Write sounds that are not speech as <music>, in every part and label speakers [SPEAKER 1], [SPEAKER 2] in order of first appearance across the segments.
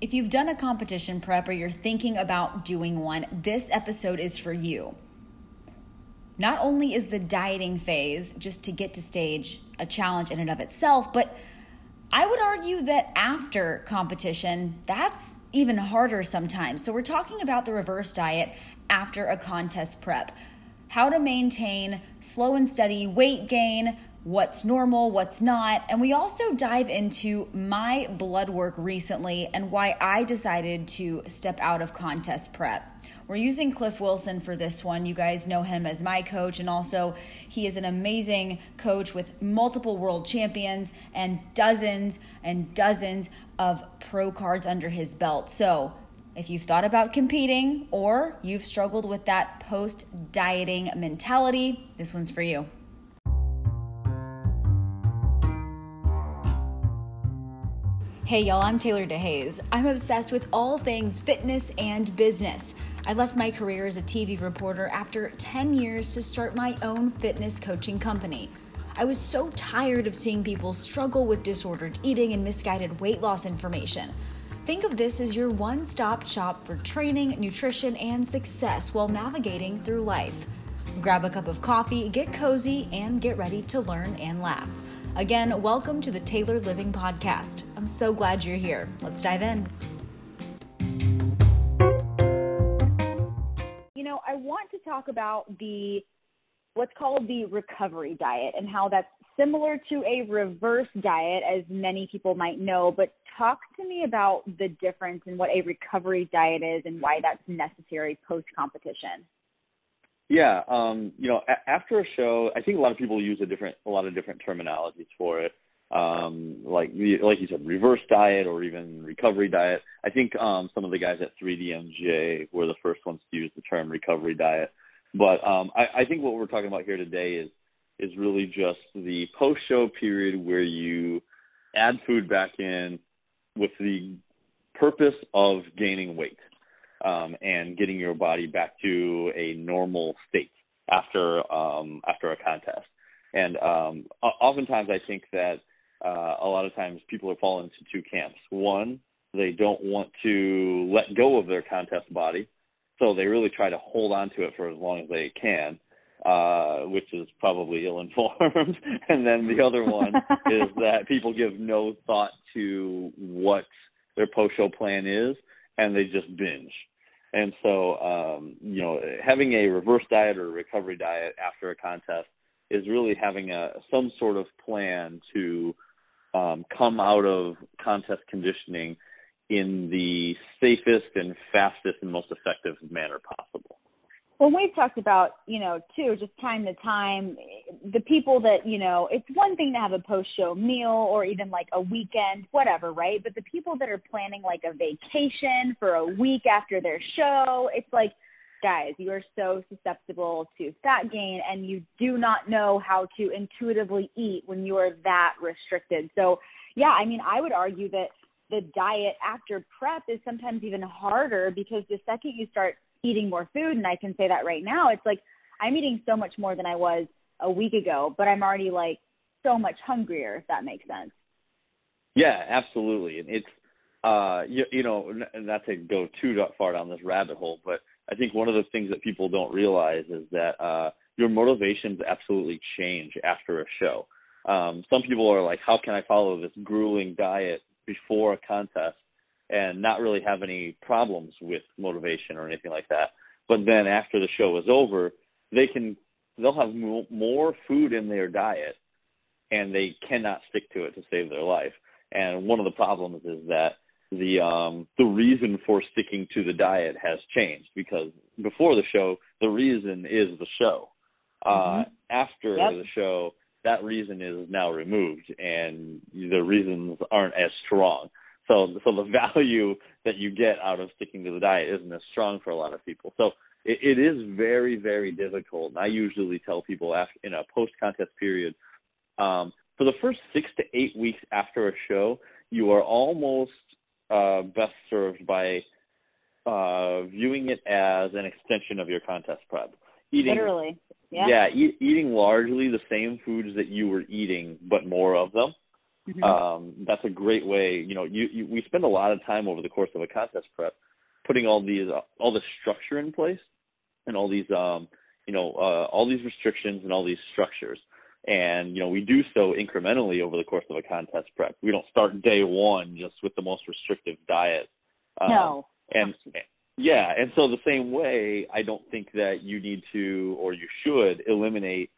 [SPEAKER 1] If you've done a competition prep or you're thinking about doing one, this episode is for you. Not only is the dieting phase just to get to stage a challenge in and of itself, but I would argue that after competition, that's even harder sometimes. So, we're talking about the reverse diet after a contest prep. How to maintain slow and steady weight gain, what's normal, what's not. And we also dive into my blood work recently and why I decided to step out of contest prep. We're using Cliff Wilson for this one. You guys know him as my coach, and also he is an amazing coach with multiple world champions and dozens and dozens of pro cards under his belt. So, if you've thought about competing or you've struggled with that post dieting mentality, this one's for you. Hey y'all, I'm Taylor DeHaze. I'm obsessed with all things fitness and business. I left my career as a TV reporter after 10 years to start my own fitness coaching company. I was so tired of seeing people struggle with disordered eating and misguided weight loss information. Think of this as your one stop shop for training, nutrition, and success while navigating through life. Grab a cup of coffee, get cozy, and get ready to learn and laugh. Again, welcome to the Tailored Living Podcast. I'm so glad you're here. Let's dive in.
[SPEAKER 2] You know, I want to talk about the what's called the recovery diet and how that's similar to a reverse diet, as many people might know. But talk to me about the difference in what a recovery diet is and why that's necessary post competition.
[SPEAKER 3] Yeah, um, you know, a- after a show, I think a lot of people use a different, a lot of different terminologies for it. Um, like, like you said, reverse diet or even recovery diet. I think um, some of the guys at 3DMJ were the first ones to use the term recovery diet. But um, I, I think what we're talking about here today is is really just the post show period where you add food back in with the purpose of gaining weight um, and getting your body back to a normal state after um, after a contest. And um, oftentimes, I think that uh, a lot of times people are falling into two camps. One, they don't want to let go of their contest body, so they really try to hold on to it for as long as they can, uh, which is probably ill-informed. <laughs> and then the other one is <laughs> that people give no thought to what their post-show plan is, and they just binge. And so, um, you know, having a reverse diet or a recovery diet after a contest is really having a some sort of plan to um, come out of contest conditioning in the safest and fastest and most effective manner possible
[SPEAKER 2] when we've talked about, you know, too, just time to time, the people that, you know, it's one thing to have a post show meal or even like a weekend, whatever, right? But the people that are planning like a vacation for a week after their show, it's like, guys, you are so susceptible to fat gain and you do not know how to intuitively eat when you are that restricted. So, yeah, I mean, I would argue that the diet after prep is sometimes even harder because the second you start eating more food and I can say that right now. It's like I'm eating so much more than I was a week ago, but I'm already like so much hungrier if that makes sense.
[SPEAKER 3] Yeah, absolutely. And it's uh you, you know not to go too far down this rabbit hole, but I think one of the things that people don't realize is that uh your motivations absolutely change after a show. Um some people are like how can I follow this grueling diet before a contest and not really have any problems with motivation or anything like that. But then after the show is over, they can they'll have more food in their diet and they cannot stick to it to save their life. And one of the problems is that the um the reason for sticking to the diet has changed because before the show the reason is the show. Uh, mm-hmm. Uh after yep. the show that reason is now removed and the reasons aren't as strong. So, so the <laughs> value that you get out of sticking to the diet isn't as strong for a lot of people. So it, it is very, very difficult. And I usually tell people after, in a post-contest period, um, for the first six to eight weeks after a show, you are almost uh, best served by uh, viewing it as an extension of your contest prep.
[SPEAKER 2] Eating, Literally, yeah.
[SPEAKER 3] Yeah, eat, eating largely the same foods that you were eating, but more of them mm-hmm. um, that's a great way. You know, you, you we spend a lot of time over the course of a contest prep putting all these uh, all the structure in place and all these um, you know uh, all these restrictions and all these structures. And you know we do so incrementally over the course of a contest prep. We don't start day one just with the most restrictive diet.
[SPEAKER 2] Um, no.
[SPEAKER 3] And yeah, and so the same way, I don't think that you need to or you should eliminate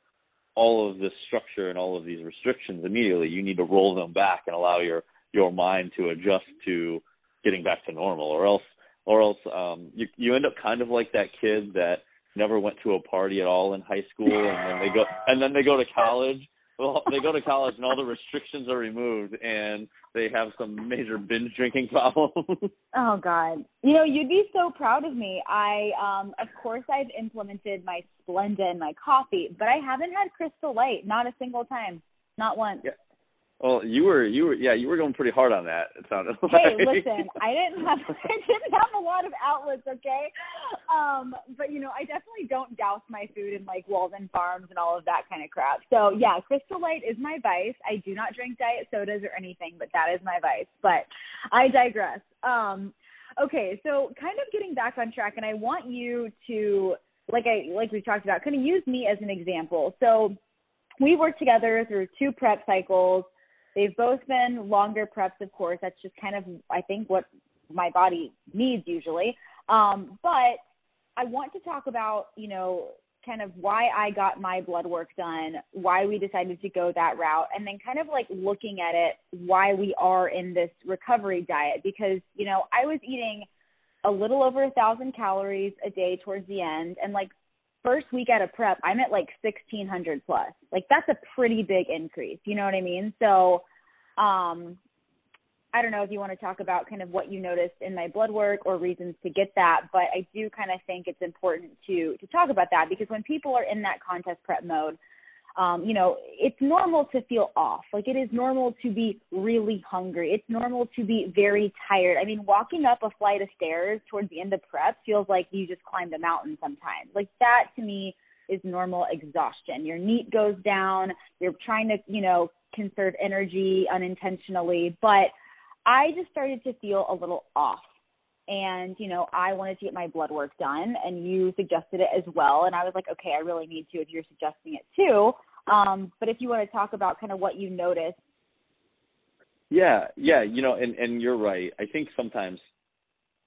[SPEAKER 3] all of this structure and all of these restrictions immediately. You need to roll them back and allow your your mind to adjust to getting back to normal, or else or else um, you you end up kind of like that kid that never went to a party at all in high school, and then they go and then they go to college well, they go to college and all the restrictions are removed, and they have some major binge drinking <laughs> problems.
[SPEAKER 2] oh God! You know, you'd be so proud of me. I, um, of course, I've implemented my Splenda in my coffee, but I haven't had Crystal Light, not a single time, not once.
[SPEAKER 3] Yeah. Well, you were you were yeah you were going pretty hard on that. It sounded.
[SPEAKER 2] Hey, listen, I didn't have <laughs> I didn't have a lot of outlets, okay. Um, but you know, I definitely don't douse my food in like Walden Farms and all of that kind of crap. So yeah, Crystal Light is my vice. I do not drink diet sodas or anything, but that is my vice. But I digress. Um, okay, so kind of getting back on track, and I want you to like I like we talked about, kind of use me as an example. So we worked together through two prep cycles They've both been longer preps, of course. That's just kind of, I think, what my body needs usually. Um, but I want to talk about, you know, kind of why I got my blood work done, why we decided to go that route, and then kind of like looking at it, why we are in this recovery diet. Because, you know, I was eating a little over a thousand calories a day towards the end, and like first week out of prep, I'm at like 1600 plus. Like that's a pretty big increase. You know what I mean? So, um, I don't know if you want to talk about kind of what you noticed in my blood work or reasons to get that, but I do kind of think it's important to to talk about that because when people are in that contest prep mode, um, you know, it's normal to feel off. Like it is normal to be really hungry. It's normal to be very tired. I mean, walking up a flight of stairs towards the end of prep feels like you just climbed a mountain sometimes. Like that to me is normal exhaustion. Your NEAT goes down. You're trying to, you know, conserve energy unintentionally. But I just started to feel a little off and you know i wanted to get my blood work done and you suggested it as well and i was like okay i really need to if you're suggesting it too. Um, but if you want to talk about kind of what you noticed.
[SPEAKER 3] Yeah yeah you know and and you're right. I think sometimes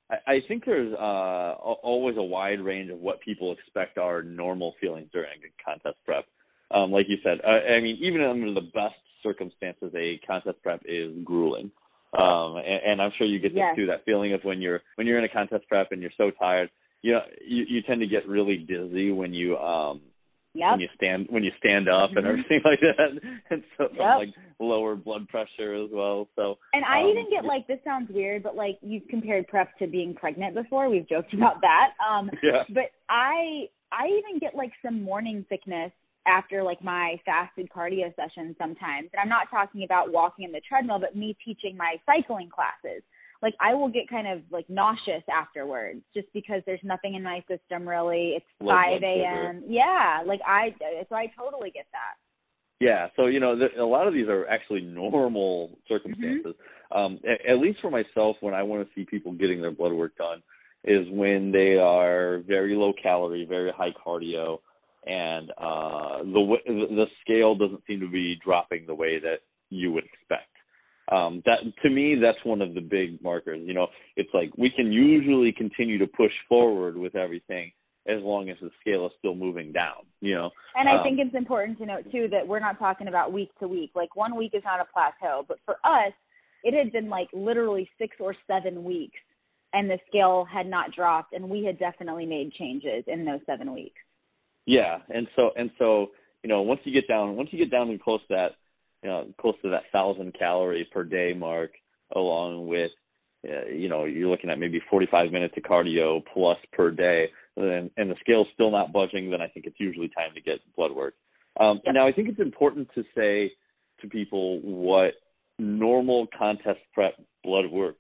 [SPEAKER 3] i, I think there's uh always a wide range of what people expect are normal feelings during a contest prep. Um like you said uh, i mean even under the best circumstances a contest prep is grueling um, and, and I'm sure you get yes. too, that feeling of when you're when you're in a contest prep and you're so tired. You know, you, you tend to get really dizzy when you um
[SPEAKER 2] yep.
[SPEAKER 3] when you stand when you stand up mm-hmm. and everything <laughs> like that, and so
[SPEAKER 2] yep.
[SPEAKER 3] like lower blood pressure as well. So
[SPEAKER 2] and I um, even get like this sounds weird, but like you've compared prep to being pregnant before. We've joked <laughs> about that. Um,
[SPEAKER 3] yeah.
[SPEAKER 2] But I I even get like some morning sickness after like my fasted cardio sessions sometimes. And I'm not talking about walking in the treadmill, but me teaching my cycling classes. Like I will get kind of like nauseous afterwards just because there's nothing in my system really. It's five AM. Yeah. Like I so I totally get that.
[SPEAKER 3] Yeah, so you know, the, a lot of these are actually normal circumstances. Mm-hmm. Um, at, at least for myself, when I want to see people getting their blood work done, is when they are very low calorie, very high cardio, and uh, the the scale doesn't seem to be dropping the way that you would expect. Um, that to me, that's one of the big markers. You know, it's like we can usually continue to push forward with everything as long as the scale is still moving down. You know,
[SPEAKER 2] and I um, think it's important to note too that we're not talking about week to week. Like one week is not a plateau, but for us, it had been like literally six or seven weeks, and the scale had not dropped, and we had definitely made changes in those seven weeks.
[SPEAKER 3] Yeah, and so and so you know once you get down once you get down and close to that you know close to that thousand calorie per day mark, along with uh, you know you're looking at maybe 45 minutes of cardio plus per day, and, and the scale's still not budging, then I think it's usually time to get blood work. Um, yep. Now I think it's important to say to people what normal contest prep blood work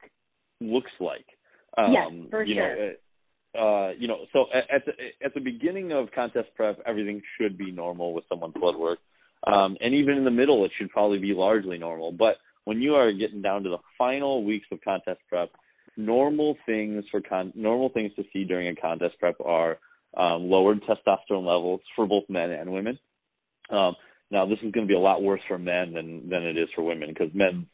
[SPEAKER 3] looks like. Um,
[SPEAKER 2] yes, for
[SPEAKER 3] you
[SPEAKER 2] sure.
[SPEAKER 3] Know, uh, you know, so at, at the at the beginning of contest prep, everything should be normal with someone's blood work, um, and even in the middle, it should probably be largely normal. But when you are getting down to the final weeks of contest prep, normal things for con- normal things to see during a contest prep are um, lowered testosterone levels for both men and women. Um, now, this is going to be a lot worse for men than than it is for women because men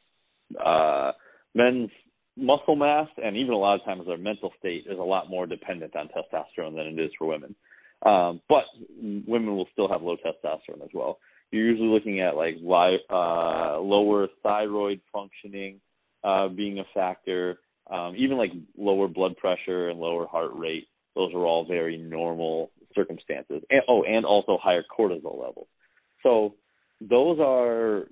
[SPEAKER 3] uh, men's muscle mass and even a lot of times their mental state is a lot more dependent on testosterone than it is for women. Um, but women will still have low testosterone as well. You're usually looking at like li- uh, lower thyroid functioning uh, being a factor, um, even like lower blood pressure and lower heart rate. Those are all very normal circumstances. And, oh, and also higher cortisol levels. So those are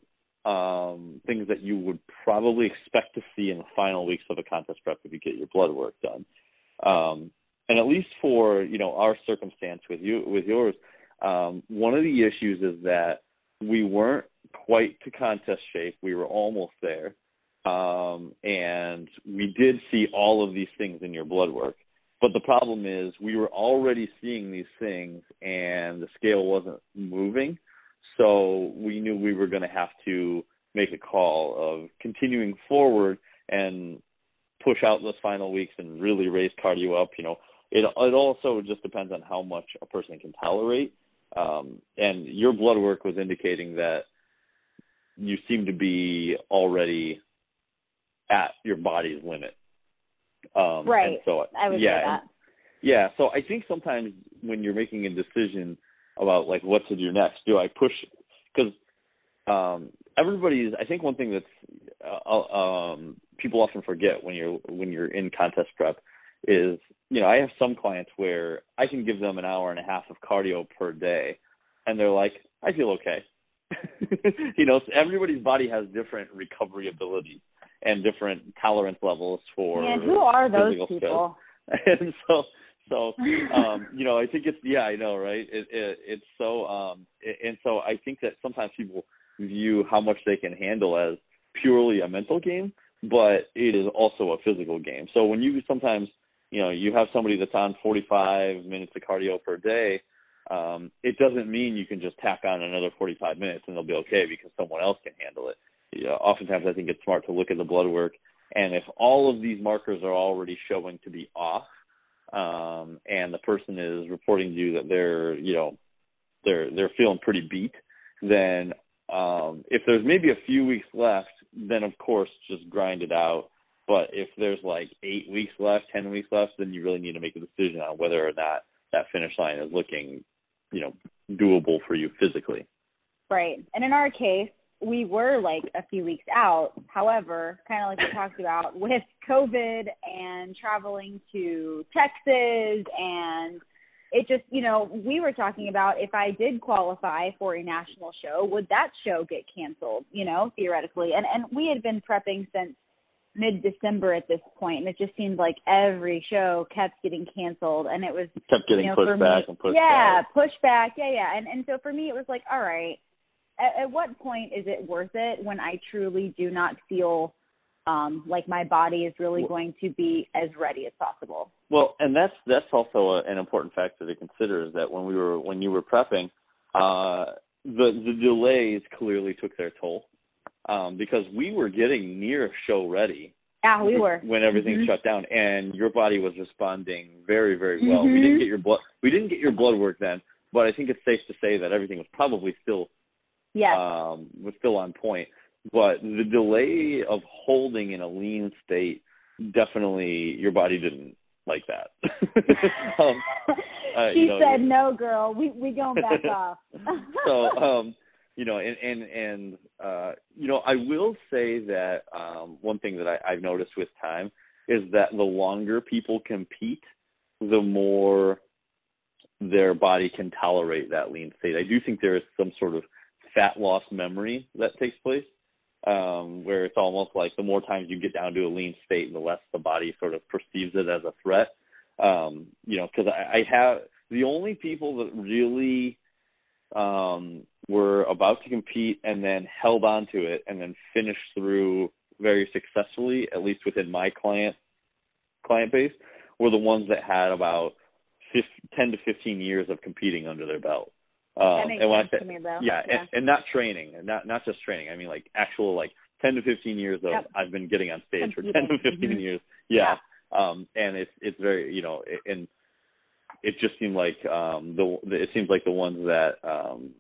[SPEAKER 3] um, things that you would probably expect to see in the final weeks of a contest prep if you get your blood work done. Um, and at least for you know our circumstance with you with yours, um, one of the issues is that we weren't quite to contest shape. We were almost there, um, and we did see all of these things in your blood work. But the problem is we were already seeing these things, and the scale wasn't moving. So we knew we were going to have to make a call of continuing forward and push out those final weeks and really raise cardio up. You know, it it also just depends on how much a person can tolerate. Um, and your blood work was indicating that you seem to be already at your body's limit. Um,
[SPEAKER 2] right.
[SPEAKER 3] so
[SPEAKER 2] I would
[SPEAKER 3] yeah. And, yeah. So I think sometimes when you're making a decision about like what to do next. Do I push? Because um, everybody's. I think one thing that's uh, uh, um, people often forget when you're when you're in contest prep is you know I have some clients where I can give them an hour and a half of cardio per day, and they're like, I feel okay. <laughs> you know, so everybody's body has different recovery abilities and different tolerance levels for.
[SPEAKER 2] And who are those
[SPEAKER 3] people? <laughs> and so so, <laughs> um, you know, I think it's yeah, I know, right? It, it it's so um, and so I think that sometimes people view how much they can handle as purely a mental game, but it is also a physical game. So when you sometimes, you know, you have somebody that's on 45 minutes of cardio per day, um, it doesn't mean you can just tack on another 45 minutes and they'll be okay because someone else can handle it. You know, oftentimes, I think it's smart to look at the blood work, and if all of these markers are already showing to be off, um, and the person is reporting to you that they're you know they're they're feeling pretty beat, then um, if there's maybe a few weeks left, then of course just grind it out. But if there's like eight weeks left, ten weeks left, then you really need to make a decision on whether or not that finish line is looking, you know, doable for you physically.
[SPEAKER 2] Right. And in our case, we were like a few weeks out. However, kind of like we <laughs> talked about with COVID and traveling to Texas and it just, you know, we were talking about if I did qualify for a national show, would that show get canceled, you know, theoretically. And and we had been prepping since mid December at this point and it just seemed like every show kept getting canceled and it was
[SPEAKER 3] kept getting
[SPEAKER 2] you know,
[SPEAKER 3] pushed back
[SPEAKER 2] me,
[SPEAKER 3] and pushed
[SPEAKER 2] yeah,
[SPEAKER 3] back.
[SPEAKER 2] pushed back. Yeah, yeah. And and so for me it was like, all right, at, at what point is it worth it when I truly do not feel um, like my body is really going to be as ready as possible.
[SPEAKER 3] Well, and that's that's also a, an important factor to consider is that when we were when you were prepping, uh, the the delays clearly took their toll um, because we were getting near show ready.
[SPEAKER 2] Yeah, we were
[SPEAKER 3] when everything
[SPEAKER 2] mm-hmm.
[SPEAKER 3] shut down, and your body was responding very very well.
[SPEAKER 2] Mm-hmm.
[SPEAKER 3] We didn't get your blood we didn't get your blood work then, but I think it's safe to say that everything was probably still
[SPEAKER 2] yes.
[SPEAKER 3] um, was still on point. But the delay of holding in a lean state definitely your body didn't like that. <laughs> <laughs> um,
[SPEAKER 2] uh, she
[SPEAKER 3] you know,
[SPEAKER 2] said, "No, girl, we we going back <laughs> off."
[SPEAKER 3] so, um, you know, and and and uh, you know, I will say that um, one thing that I, I've noticed with time is that the longer people compete, the more their body can tolerate that lean state. I do think there is some sort of fat loss memory that takes place, um, where it's almost like the more times you get down to a lean state, the less the body sort of perceives it as a threat. Um, you know, because I, I have the only people that really um, were about to compete and then held on to it and then finished through very successfully, at least within my client client base, were the ones that had about 15, 10 to 15 years of competing under their belt.
[SPEAKER 2] Um, and when I say,
[SPEAKER 3] yeah,
[SPEAKER 2] yeah.
[SPEAKER 3] And, and not training, and not not just training. I mean like actual like 10 to 15 years of
[SPEAKER 2] Yep.
[SPEAKER 3] I've been getting on stage for 10 to 15
[SPEAKER 2] Mhm.
[SPEAKER 3] years. Yeah. Um and it's it's very, you know, it- and it just seemed like um the the- it seems like the ones that um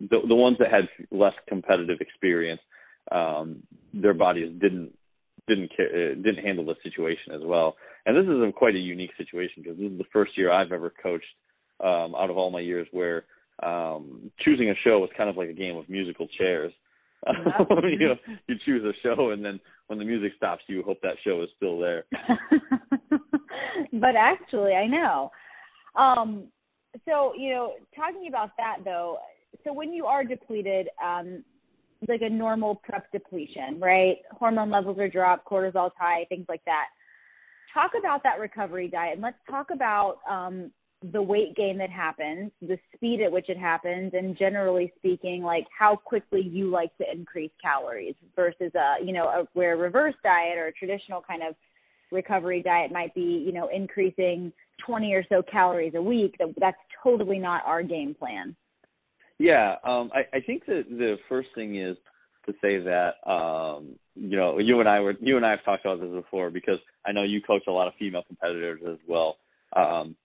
[SPEAKER 3] the the ones that had less competitive experience um their bodies didn't didn't ca- uh, didn't handle the situation as well. And this is a quite a unique situation because this is the first year I've ever coached um out of all my years where um choosing a show was kind of like a game of musical chairs. <laughs> You know, you choose a show and then when the music stops you hope that show is still there. <laughs>
[SPEAKER 2] but actually, I know. Um, so you know, talking about that though, so when you are depleted, um, like a normal prep depletion, right? Hormone levels are dropped, cortisol's high, things like that. Talk about that recovery diet, and let's talk about um, the weight gain that happens, the speed at which it happens, and generally speaking, like how quickly you like to increase calories versus a you know a where a reverse diet or a traditional kind of recovery diet might be you know increasing 20 or so calories a week. That that's totally not our game plan.
[SPEAKER 3] Yeah, um, I, I think that the first thing is to say that um, you know you and I were you and I have talked about this before because I know you coach a lot of female competitors as well. Um,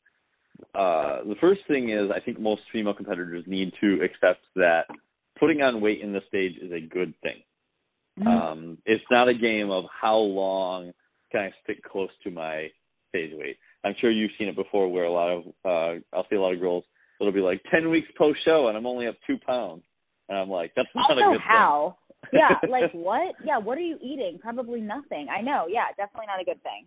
[SPEAKER 3] uh, the first thing is I think most female competitors need to accept that putting on weight in the stage is a good thing.
[SPEAKER 2] Mm-hmm.
[SPEAKER 3] Um, it's not a game of how long can I stick close to my stage weight. I'm sure you've seen it before where a lot of uh, I'll see a lot of girls it'll be like 10 weeks post show and I'm only up two pounds. And I'm like, that's not
[SPEAKER 2] also,
[SPEAKER 3] a good
[SPEAKER 2] how? <laughs> yeah, like what? Yeah, what are you eating? Probably nothing. I know. Yeah, definitely not a good thing.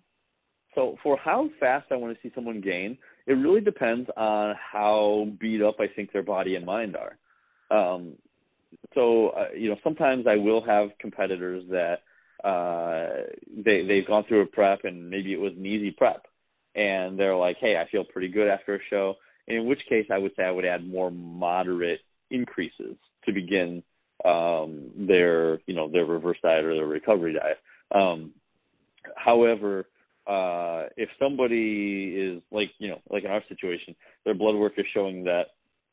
[SPEAKER 3] So for how fast I want to see someone gain, it really depends on how beat up I think their body and mind are. Um, so uh, you know, sometimes I will have competitors that uh, they they've gone through a prep and maybe it was an easy prep, and they're like, hey, I feel pretty good after a show. In which case, I would say I would add more moderate increases to begin um, their you know their reverse diet or their recovery diet. Um, however, uh, if somebody is like you know like in our situation, their blood work is showing that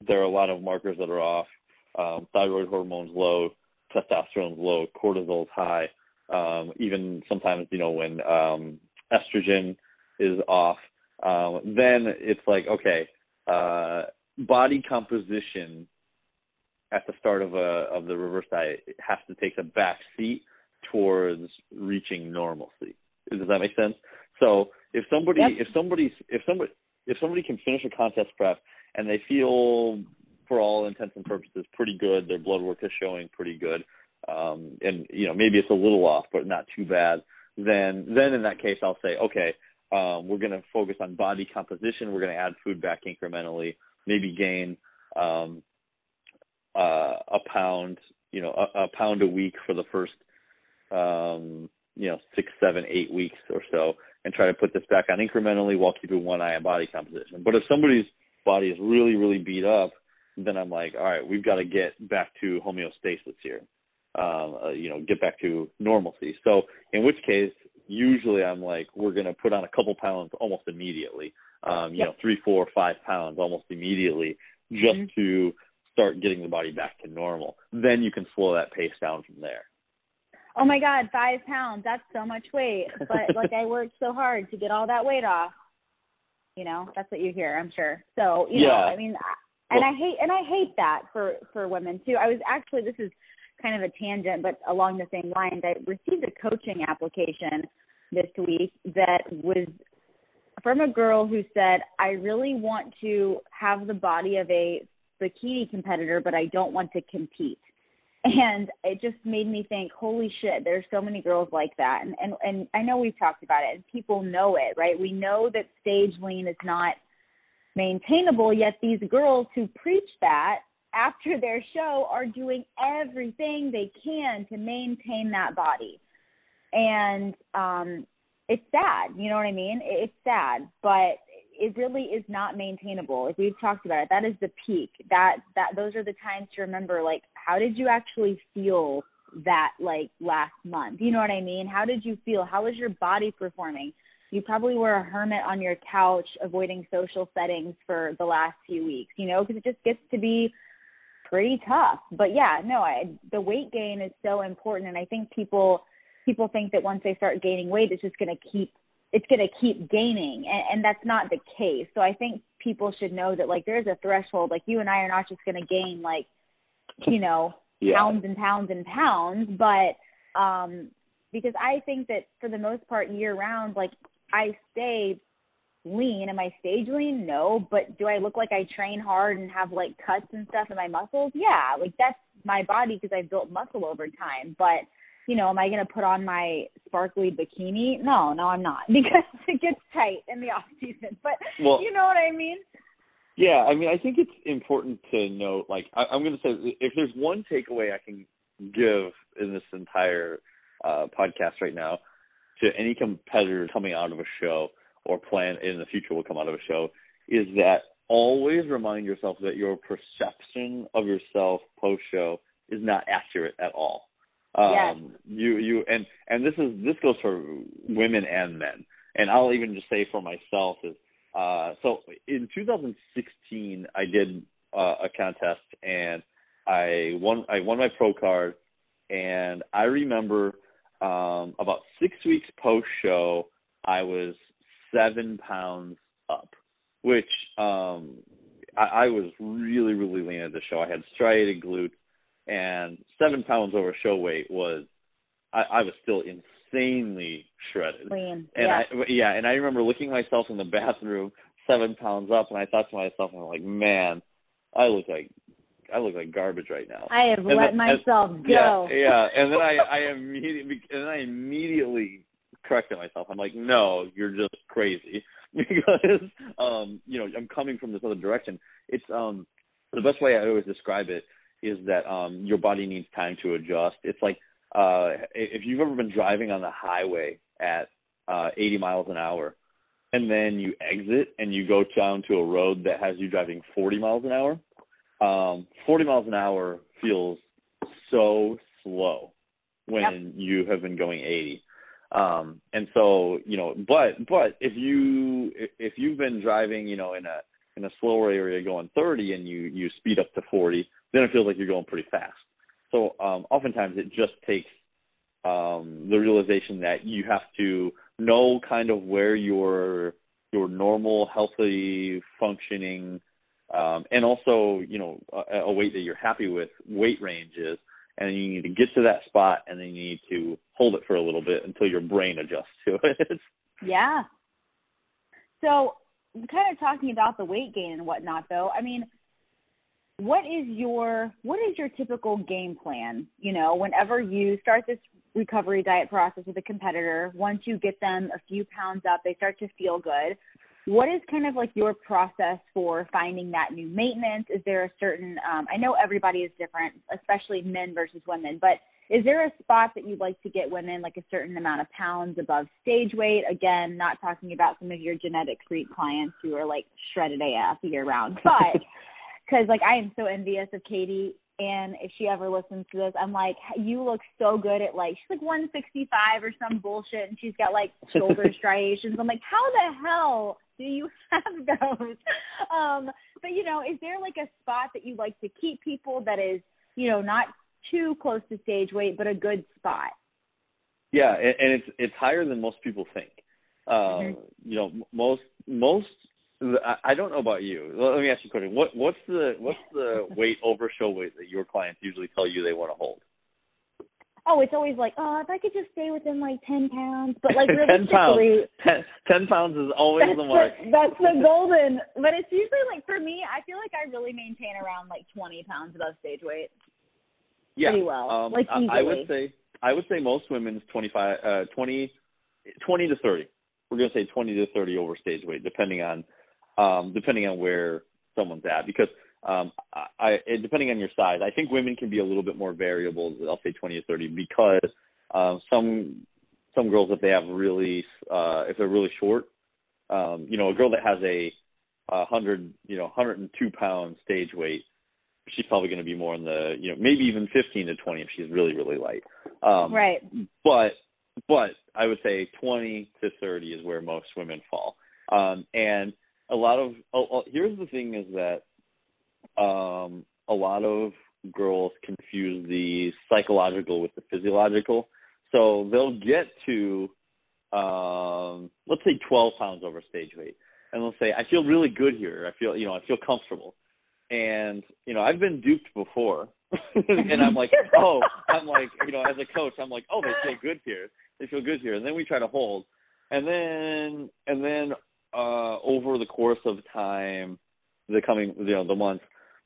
[SPEAKER 3] there are a lot of markers that are off. Um, thyroid hormones low, testosterone's low, cortisol's high. Um, even sometimes you know when um, estrogen is off, um, then it's like okay, uh, body composition at the start of a of the reverse diet has to take a back seat towards reaching normalcy. Does that make sense? So if somebody
[SPEAKER 2] Yep.
[SPEAKER 3] if somebody if somebody if somebody can finish a contest prep and they feel for all intents and purposes pretty good, their blood work is showing pretty good, um, and you know maybe it's a little off but not too bad, then then in that case I'll say okay, um, we're going to focus on body composition. We're going to add food back incrementally, maybe gain um, uh, a pound, you know, a, a pound a week for the first, um, you know, six, seven, eight weeks or so, and try to put this back on incrementally while keeping one eye on body composition. But if somebody's body is really, really beat up, then I'm like, all right, we've got to get back to homeostasis here. Um, uh, you know, get back to normalcy. So in which case, usually I'm like, we're going to put on a couple pounds almost immediately. Um, you
[SPEAKER 2] Yep.
[SPEAKER 3] know, three, four, five pounds almost immediately, just
[SPEAKER 2] Mhm.
[SPEAKER 3] to start getting the body back to normal. Then you can slow that pace down from there.
[SPEAKER 2] Oh my God, five pounds. That's so much weight. But like I worked so hard to get all that weight off. You know, that's what you hear, I'm sure. So, you know, I mean, and I hate and I hate that for for women too. I was actually this is kind of a tangent, but along the same lines. I received a coaching application this week that was from a girl who said, "I really want to have the body of a bikini competitor, but I don't want to compete." And it just made me think, holy shit, there's so many girls like that. And, and and I know we've talked about it and people know it, right? We know that stage lean is not maintainable, yet these girls who preach that after their show are doing everything they can to maintain that body. And um it's sad, you know what I mean? It's sad, but it really is not maintainable. Like we've talked about it, that is the peak. That that those are the times to remember like how did you actually feel that like last month? You know what I mean? How did you feel? How was your body performing? You probably were a hermit on your couch avoiding social settings for the last few weeks, you know, because it just gets to be pretty tough. But yeah, no, I the weight gain is so important and I think people people think that once they start gaining weight it's just going to keep it's going to keep gaining and, and that's not the case. So I think people should know that like there's a threshold like you and I are not just going to gain like you know yeah. pounds and pounds and pounds, but um because I think that for the most part year round like I stay lean. Am I stage lean? No. But do I look like I train hard and have like cuts and stuff in my muscles? Yeah. Like that's my body because I've built muscle over time. But you know, am I going to put on my sparkly bikini? No, no, I'm not <laughs> because it gets tight in the off season. But well, you know what I mean?
[SPEAKER 3] Yeah, I mean, I think it's important to note. Like, I, I'm going to say, if there's one takeaway I can give in this entire uh, podcast right now to any competitor coming out of a show, or plan in the future will come out of a show is that always remind yourself that your perception of yourself post show is not accurate at all. Um,
[SPEAKER 2] yes.
[SPEAKER 3] you you and and this is this goes for women and men. And I'll even just say for myself is uh so in 2016 I did uh, a contest and I won I won my pro card and I remember um about 6 weeks post show I was seven pounds up, which um, I, I was really, really lean at the show. I had striated glutes, and seven pounds over show weight was I, I was still insanely shredded.
[SPEAKER 2] Lean.
[SPEAKER 3] And
[SPEAKER 2] yeah.
[SPEAKER 3] I, yeah, and I remember looking myself in the bathroom, seven pounds up, and I thought to myself, I'm like, man, I look like I look like garbage right now.
[SPEAKER 2] I have and let then, myself
[SPEAKER 3] and,
[SPEAKER 2] go.
[SPEAKER 3] Yeah, yeah, and then I I immediately and then I immediately corrected myself. I'm like, no, you're just crazy <laughs> because um, you know I'm coming from this other direction. It's um the best way I always describe it is that um your body needs time to adjust. It's like uh if you've ever been driving on the highway at uh 80 miles an hour and then you exit and you go down to a road that has you driving 40 miles an hour, um 40 miles an hour feels so slow when yep. you have been going 80 um, and so, you know, but but if you if you've been driving, you know, in a in a slower area going 30 and you you speed up to 40, then it feels like you're going pretty fast. So um, oftentimes it just takes um, the realization that you have to know kind of where your your normal healthy functioning um, and also you know a, a weight that you're happy with weight range is and you need to get to that spot and then you need to hold it for a little bit until your brain adjusts to it. <laughs>
[SPEAKER 2] yeah. So, kind of talking about the weight gain and whatnot, though. I mean, what is your what is your typical game plan? You know, whenever you start this recovery diet process with a competitor, once you get them a few pounds up, they start to feel good what is kind of like your process for finding that new maintenance? Is there a certain, um, I know everybody is different, especially men versus women, but is there a spot that you'd like to get women like a certain amount of pounds above stage weight? Again, not talking about some of your genetic freak clients who are like shredded AF year round, but because like I am so envious of Katie and if she ever listens to this, I'm like, you look so good at like she's like 165 or some bullshit, and she's got like <laughs> shoulder striations. I'm like, how the hell do you <laughs> have those? Um, but you know, is there like a spot that you like to keep people that is, you know, not too close to stage weight, but a good spot?
[SPEAKER 3] Yeah, and, and it's it's higher than most people think. Um, mm-hmm. You know, most most I don't know about you. Let me ask you a question. What what's the what's the <laughs> weight over show weight that your clients usually tell you they want to hold?
[SPEAKER 2] oh, it's always like, oh, if I could just stay within like ten pounds, but like <laughs>
[SPEAKER 3] ten pounds, ten, 10 pounds is always the mark.
[SPEAKER 2] The, that's the <laughs> golden. But it's usually like for me, I feel like I really maintain around like twenty pounds above stage weight.
[SPEAKER 3] Yeah,
[SPEAKER 2] pretty well.
[SPEAKER 3] Um,
[SPEAKER 2] like easily.
[SPEAKER 3] I would say I would say most women's 25, uh, 20, 20 to thirty. We're gonna say twenty to thirty over stage weight, depending on um, depending on where someone's at, because um, I, I, depending on your size, I think women can be a little bit more variable. I'll say 20 to 30 because um, some some girls, if they have really, uh, if they're really short, um, you know, a girl that has a, a hundred, you know, 102 pound stage weight, she's probably going to be more in the, you know, maybe even 15 to 20 if she's really, really light. Um,
[SPEAKER 2] right.
[SPEAKER 3] But, but I would say 20 to 30 is where most women fall. Um, and a lot of, oh, oh, here's the thing is that um, a lot of girls confuse the psychological with the physiological. So they'll get to, um, let's say 12 pounds over stage weight, and they'll say, "I feel really good here. I feel, you know, I feel comfortable." And you know, I've been duped before, <laughs> and I'm like, <laughs> "Oh, I'm like, you know, as a coach, I'm like, oh, they feel good here. They feel good here." And then we try to hold, and then and then uh over the course of time, the coming, you know, the months,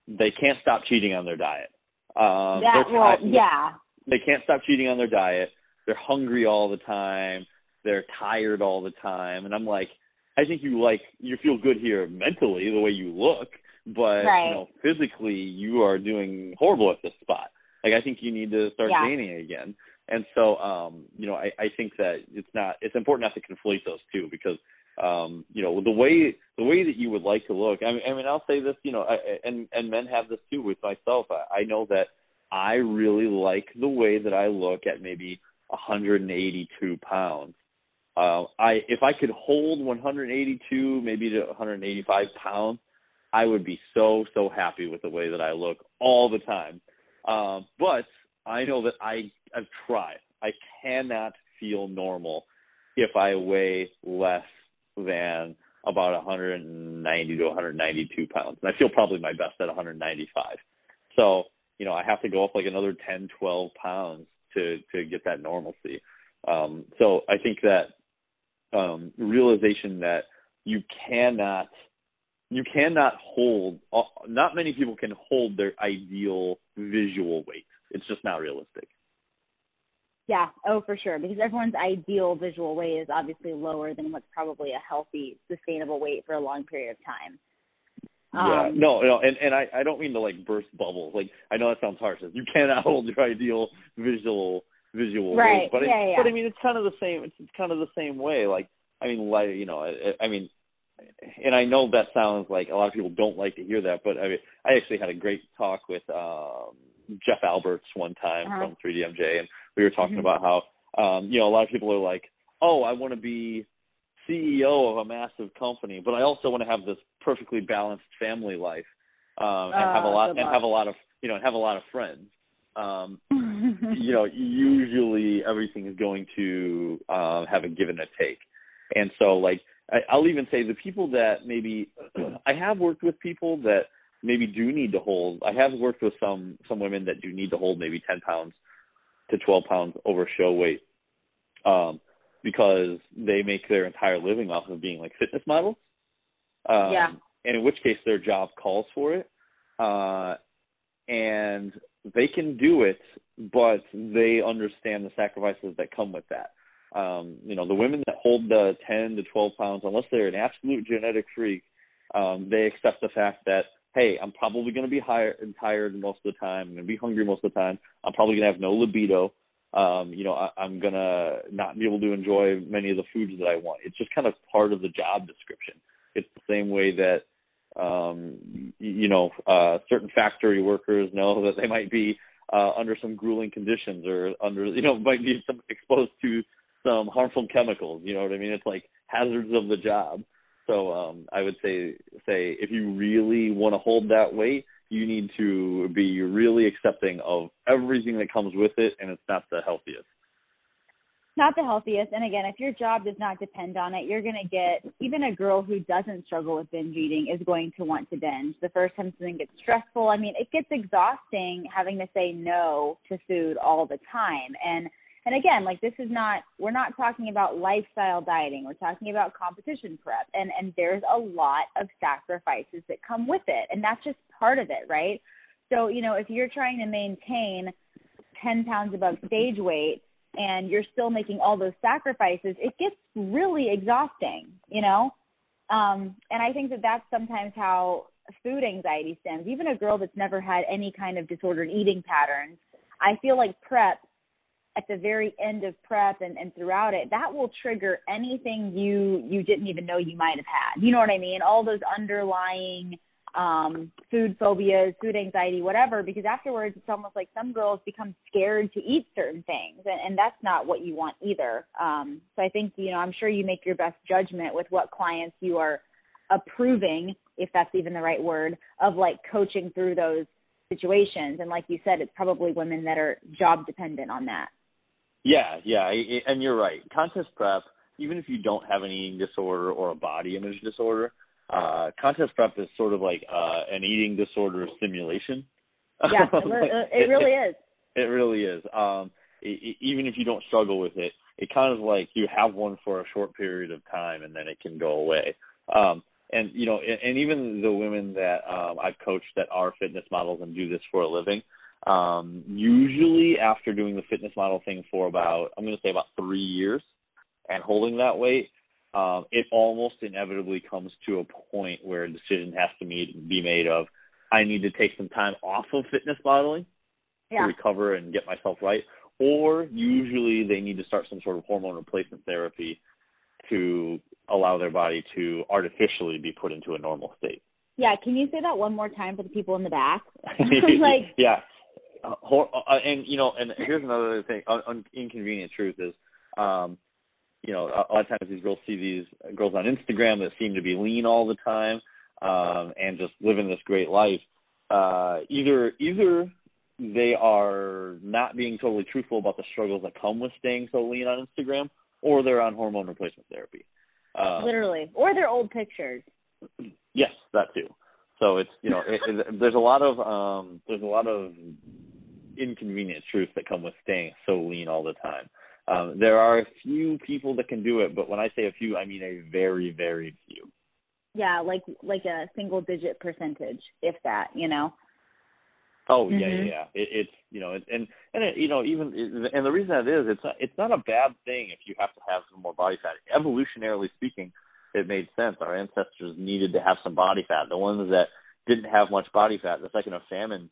[SPEAKER 3] they can't stop cheating on their diet. Um,
[SPEAKER 2] that, well, yeah.
[SPEAKER 3] They can't stop cheating on their diet. They're hungry all the time. They're tired all the time. And I'm like, I think you like you feel good here mentally the way you look, but
[SPEAKER 2] right.
[SPEAKER 3] you know physically you are doing horrible at this spot. Like I think you need to start
[SPEAKER 2] yeah.
[SPEAKER 3] gaining again. And so um, you know, I, I think that it's not it's important not to conflate those two because um, you know, the way the way that you would like to look. I mean, I mean, I'll say this, you know, I, and and men have this too with myself. I, I know that I really like the way that I look at maybe 182 pounds. Uh, I if I could hold 182, maybe to 185 pounds, I would be so so happy with the way that I look all the time. Uh, but I know that I I've tried. I cannot feel normal if I weigh less than about 190 to 192 pounds. And I feel probably my best at 195. So, you know, I have to go up like another 10, 12 pounds to, to get that normalcy. Um, so I think that um, realization that you cannot, you cannot hold, uh, not many people can hold their ideal visual weight. It's just not realistic.
[SPEAKER 2] Yeah, oh for sure. Because everyone's ideal visual weight is obviously lower than what's probably a healthy, sustainable weight for a long period of time.
[SPEAKER 3] Yeah, um, no, no, and and I I don't mean to like burst bubbles. Like I know that sounds harsh. You cannot <laughs> hold your ideal visual visual
[SPEAKER 2] right.
[SPEAKER 3] weight, but
[SPEAKER 2] yeah,
[SPEAKER 3] it,
[SPEAKER 2] yeah.
[SPEAKER 3] but I mean it's kind of the same. It's, it's kind of the same way. Like I mean, like you know, I, I mean, and I know that sounds like a lot of people don't like to hear that, but I mean, I actually had a great talk with um Jeff Alberts one time
[SPEAKER 2] uh-huh.
[SPEAKER 3] from 3DMJ, and we were talking
[SPEAKER 2] mm-hmm.
[SPEAKER 3] about how um, you know a lot of people are like, oh, I want to be CEO of a massive company, but I also want to have this perfectly balanced family life um, and uh, have a lot and have a lot of you know have a lot of friends. Um, <laughs> you know, usually everything is going to uh, have a give and a take, and so like I, I'll even say the people that maybe <clears throat> I have worked with people that maybe do need to hold. I have worked with some some women that do need to hold maybe 10 pounds to 12 pounds over show weight, um, because they make their entire living off of being like fitness models. Um,
[SPEAKER 2] yeah.
[SPEAKER 3] And in which case their job calls for it, uh, and they can do it, but they understand the sacrifices that come with that. Um, you know, the women that hold the 10 to 12 pounds, unless they're an absolute genetic freak, um, they accept the fact that hey, I'm probably going to be higher and tired most of the time. I'm going to be hungry most of the time. I'm probably going to have no libido. Um, you know, I, I'm going to not be able to enjoy many of the foods that I want. It's just kind of part of the job description. It's the same way that, um, you know, uh, certain factory workers know that they might be uh, under some grueling conditions or under, you know, might be some exposed to some harmful chemicals. You know what I mean? It's like hazards of the job. So um, I would say say if you really want to hold that weight, you need to be really accepting of everything that comes with it, and it's not the healthiest.
[SPEAKER 2] Not the healthiest. And again, if your job does not depend on it, you're going to get even a girl who doesn't struggle with binge eating is going to want to binge. The first time something gets stressful, I mean, it gets exhausting having to say no to food all the time. And and again, like this is not we're not talking about lifestyle dieting. We're talking about competition prep. And and there's a lot of sacrifices that come with it. And that's just part of it, right? So, you know, if you're trying to maintain 10 pounds above stage weight and you're still making all those sacrifices, it gets really exhausting, you know? Um, and I think that that's sometimes how food anxiety stems. Even a girl that's never had any kind of disordered eating patterns, I feel like prep at the very end of prep and, and throughout it, that will trigger anything you you didn't even know you might have had. You know what I mean? All those underlying um, food phobias, food anxiety, whatever, because afterwards it's almost like some girls become scared to eat certain things, and, and that's not what you want either. Um, so I think you know I'm sure you make your best judgment with what clients you are approving, if that's even the right word, of like coaching through those situations. And like you said, it's probably women that are job dependent on that.
[SPEAKER 3] Yeah, yeah, and you're right. Contest prep, even if you don't have an eating disorder or a body image disorder, uh, contest prep is sort of like uh, an eating disorder simulation.
[SPEAKER 2] Yeah, <laughs> it, it really is.
[SPEAKER 3] It really is. Um, it, even if you don't struggle with it, it kind of like you have one for a short period of time and then it can go away. Um, and you know, and, and even the women that um, I've coached that are fitness models and do this for a living, um, usually after doing the fitness model thing for about I'm going to say about three years and holding that weight, um, it almost inevitably comes to a point where a decision has to be made of I need to take some time off of fitness modeling
[SPEAKER 2] yeah.
[SPEAKER 3] to recover and get myself right, or usually they need to start some sort of hormone replacement therapy to allow their body to artificially be put into a normal state.
[SPEAKER 2] Yeah, can you say that one more time for the people in the back? <laughs> <laughs> like
[SPEAKER 3] yeah, uh, uh, and you know, and here's another thing. Un- inconvenient truth is, um, you know, a lot of times these girls see these girls on Instagram that seem to be lean all the time um, and just living this great life. Uh, either either they are not being totally truthful about the struggles that come with staying so lean on Instagram, or they're on hormone replacement therapy.
[SPEAKER 2] Uh, Literally, or they're old pictures.
[SPEAKER 3] Yes, that too. So it's you know it, it, there's a lot of um, there's a lot of inconvenient truths that come with staying so lean all the time. Um, there are a few people that can do it, but when I say a few, I mean a very very few.
[SPEAKER 2] Yeah, like like a single digit percentage, if that, you know.
[SPEAKER 3] Oh yeah, mm-hmm. yeah, It, it's you know, it, and and it, you know, even and the reason that is, it's not, it's not a bad thing if you have to have some more body fat. Evolutionarily speaking, it made sense. Our ancestors needed to have some body fat. The ones that didn't have much body fat, the second a famine